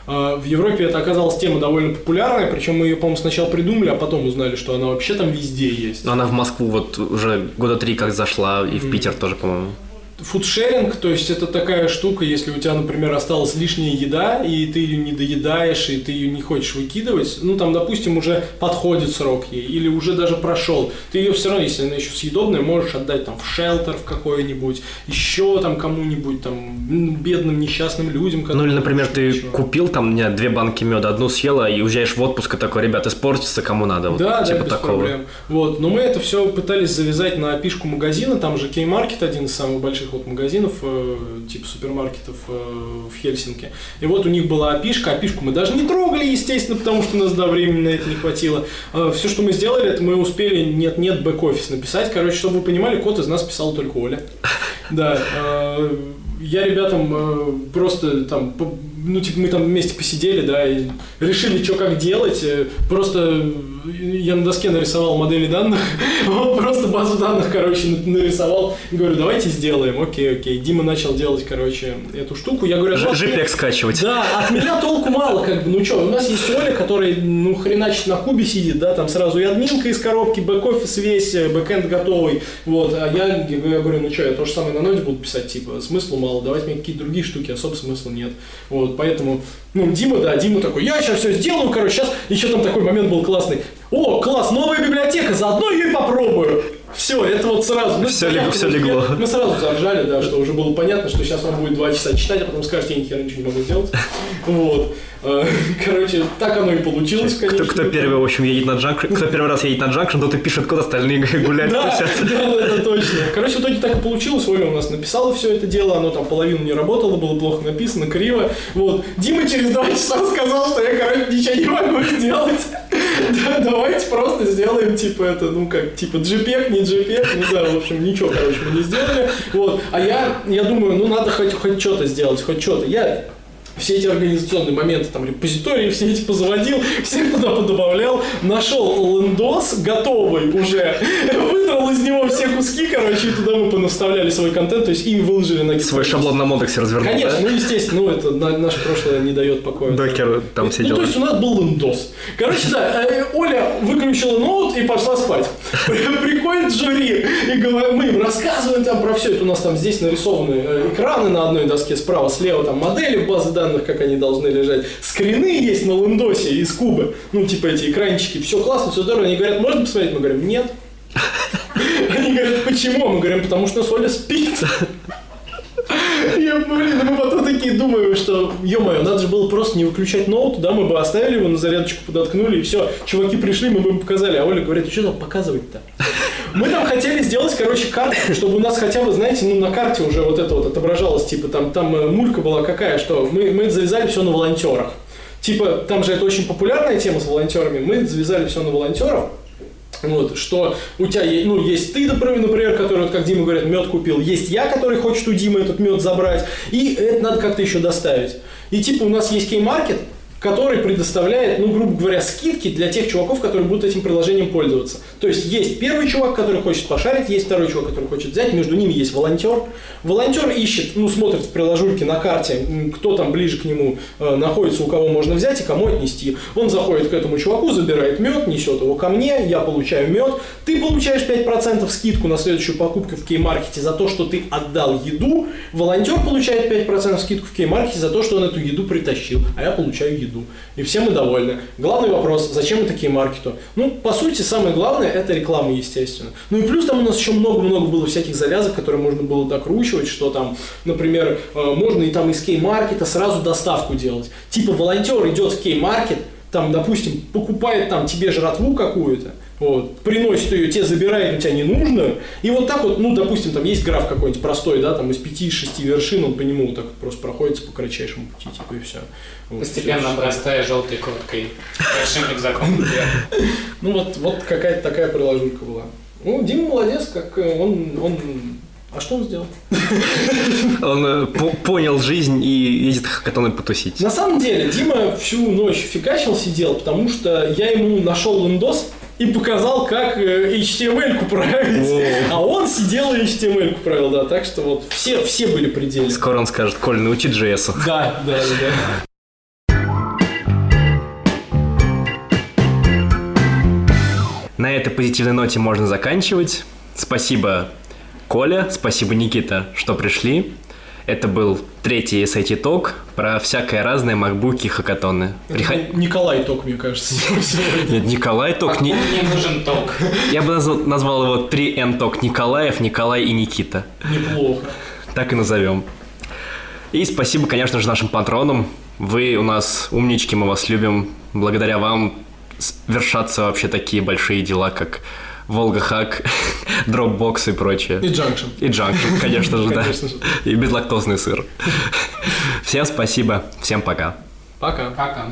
А, В Европе это оказалась тема довольно популярная, причем мы ее, по-моему, сначала придумали, а потом узнали, что она вообще там везде есть. Но она в Москву вот уже года три как зашла, и в Питер тоже, по-моему. Фудшеринг, то есть это такая штука, если у тебя, например, осталась лишняя еда, и ты ее не доедаешь, и ты ее не хочешь выкидывать, ну там, допустим, уже подходит срок ей, или уже даже прошел, ты ее все равно, если она еще съедобная, можешь отдать там в шелтер в какой-нибудь, еще там кому-нибудь, там, бедным несчастным людям. Ну или, например, ты ничего. купил там, не две банки меда, одну съела и уезжаешь в отпуск и такой, ребят, испортится, кому надо. Вот, Да, типа да, без такого. проблем. Вот, но мы это все пытались завязать на опишку магазина. Там же Кей-маркет, один из самых больших вот магазинов, э, типа супермаркетов э, в Хельсинки. И вот у них была опишка. Опишку мы даже не трогали, естественно, потому что у нас, да, времени на это не хватило. все, что мы сделали, это мы успели нет-нет бэк-офис написать. Короче, чтобы вы понимали, код из нас писал только Оля. Да. э, я ребятам э, просто там, ну, типа, мы там вместе посидели, да, и решили, что как делать. Э, Просто я на доске нарисовал модели данных, вот просто базу данных, короче, на- нарисовал. Говорю, давайте сделаем, окей, окей. Дима начал делать, короче, эту штуку. Я говорю, «Ну, от меня- JPEG скачивать. да, от меня толку мало, как бы, ну что, у нас есть Коля, который, ну, хреначит на кубе сидит, да, там сразу и админка из коробки, бэк-офис весь, э, бэкэнд готовый, вот, а я, я говорю, ну что, я то же самое на ноде буду писать, типа, смысла мало, давайте мне какие-то другие штуки, особо смысла нет, вот, поэтому, ну, Дима, да, Дима такой, я сейчас все сделаю, короче, сейчас, еще там такой момент был классный, о, класс, новая библиотека, заодно ее и попробую. Все, это вот сразу. ну, Всё лег- мы- легло. Мы сразу заржали, да, что уже было понятно, что сейчас он будет два часа читать, а потом скажет, я ни хера ничего не могу сделать. Вот. Э, Короче, так оно и получилось, Кто, конечно. кто первый, в общем, едет на джанкшн, кто первый раз едет на джанкшн, тот и пишет код, остальные гуляют Да, да, это точно. Короче, в итоге так и получилось. Оля у нас написала все это дело, оно там половину не работало, было плохо написано, криво. Вот. Дима через два часа сказал, что я, короче, ничего не могу сделать. Да, давайте просто сделаем, типа, это, ну, как, типа, JPEG, не JPEG, ну, да, в общем, ничего, короче, мы не сделали. Вот. А я, я думаю, ну, надо хоть, хоть что-то сделать, хоть что-то. Я все эти организационные моменты, там, репозитории, все эти позаводил, всех туда подобавлял, нашел лендос готовый уже, выдрал из него все куски, короче, и туда мы понаставляли свой контент, то есть и выложили на Свой шаблон на модексе развернул, Конечно, да? ну, естественно, ну, это на- наше прошлое не дает покоя. Докер там все Ну, то дела. есть у нас был лендос. Короче, да, э, Оля выключила ноут и пошла спать. Приходит жюри и говорит, мы им рассказываем там про все. Это у нас там здесь нарисованы э, экраны на одной доске, справа, слева там модели в базе данных, как они должны лежать. Скрины есть на лендосе из кубы. Ну, типа эти экранчики. Все классно, все здорово. Они говорят, можно посмотреть? Мы говорим, нет. Они говорят, почему? Мы говорим, потому что Оля спит. Я, блин, мы потом такие думаем, что, ё-моё, надо же было просто не выключать ноут, да, мы бы оставили его на зарядочку, подоткнули, и все. Чуваки пришли, мы бы им показали, а Оля говорит, «Ну что там показывать-то? Мы там хотели сделать, короче, карту, чтобы у нас хотя бы, знаете, ну, на карте уже вот это вот отображалось, типа, там, там э, мулька была какая, что мы, мы завязали все на волонтерах. Типа, там же это очень популярная тема с волонтерами, мы завязали все на волонтеров, вот, что у тебя ну, есть ты, например, который, вот, как Дима говорит, мед купил, есть я, который хочет у Димы этот мед забрать, и это надо как-то еще доставить. И типа у нас есть кей-маркет, который предоставляет, ну, грубо говоря, скидки для тех чуваков, которые будут этим приложением пользоваться. То есть есть первый чувак, который хочет пошарить, есть второй чувак, который хочет взять, между ними есть волонтер. Волонтер ищет, ну, смотрит в приложульке на карте, кто там ближе к нему э, находится, у кого можно взять и кому отнести. Он заходит к этому чуваку, забирает мед, несет его ко мне, я получаю мед, ты получаешь 5% скидку на следующую покупку в кей-маркете за то, что ты отдал еду, волонтер получает 5% скидку в кей-маркете за то, что он эту еду притащил, а я получаю еду. И все мы довольны. Главный вопрос, зачем это кей-маркету? Ну, по сути, самое главное, это реклама, естественно. Ну и плюс там у нас еще много-много было всяких завязок, которые можно было докручивать, что там, например, э, можно и там из кей-маркета сразу доставку делать. Типа волонтер идет в кей-маркет, там, допустим, покупает там тебе жратву какую-то, вот, приносит ее, тебе забирает у тебя ненужную, и вот так вот, ну, допустим, там есть граф какой-нибудь простой, да, там из 5-6 вершин, он по нему вот так вот просто проходится по кратчайшему пути, типа, и все. Постепенно обрастая желтой курткой, большим рюкзаком. Ну, вот, вот какая-то такая приложулька была. Ну, Дима молодец, как э, он, он... А что он сделал? Он э, по- понял жизнь и едет хакатоны потусить. На самом деле, Дима всю ночь фигачил, сидел, потому что я ему нашел лендос и показал, как э, HTML-ку править. А он сидел и HTML-ку правил, да. Так что вот все, все были пределы. Скоро он скажет, Коль, научи JS. Да, да, да, да. На этой позитивной ноте можно заканчивать. Спасибо, Коля, спасибо, Никита, что пришли. Это был третий SAT Talk про всякое разное макбуки, хакатоны. Приход- Николай Ток, мне кажется. Нет, Николай Ток, не... Мне нужен ток. я бы назвал, назвал его 3N Ток Николаев, Николай и Никита. Неплохо. Так и назовем. И спасибо, конечно же, нашим патронам. Вы у нас умнички, мы вас любим. Благодаря вам вершатся вообще такие большие дела, как Волга Хак, Dropbox и прочее. И Junction. И Junction, конечно же, да. Конечно же. И безлактозный сыр. Всем спасибо, всем пока. Пока. Пока.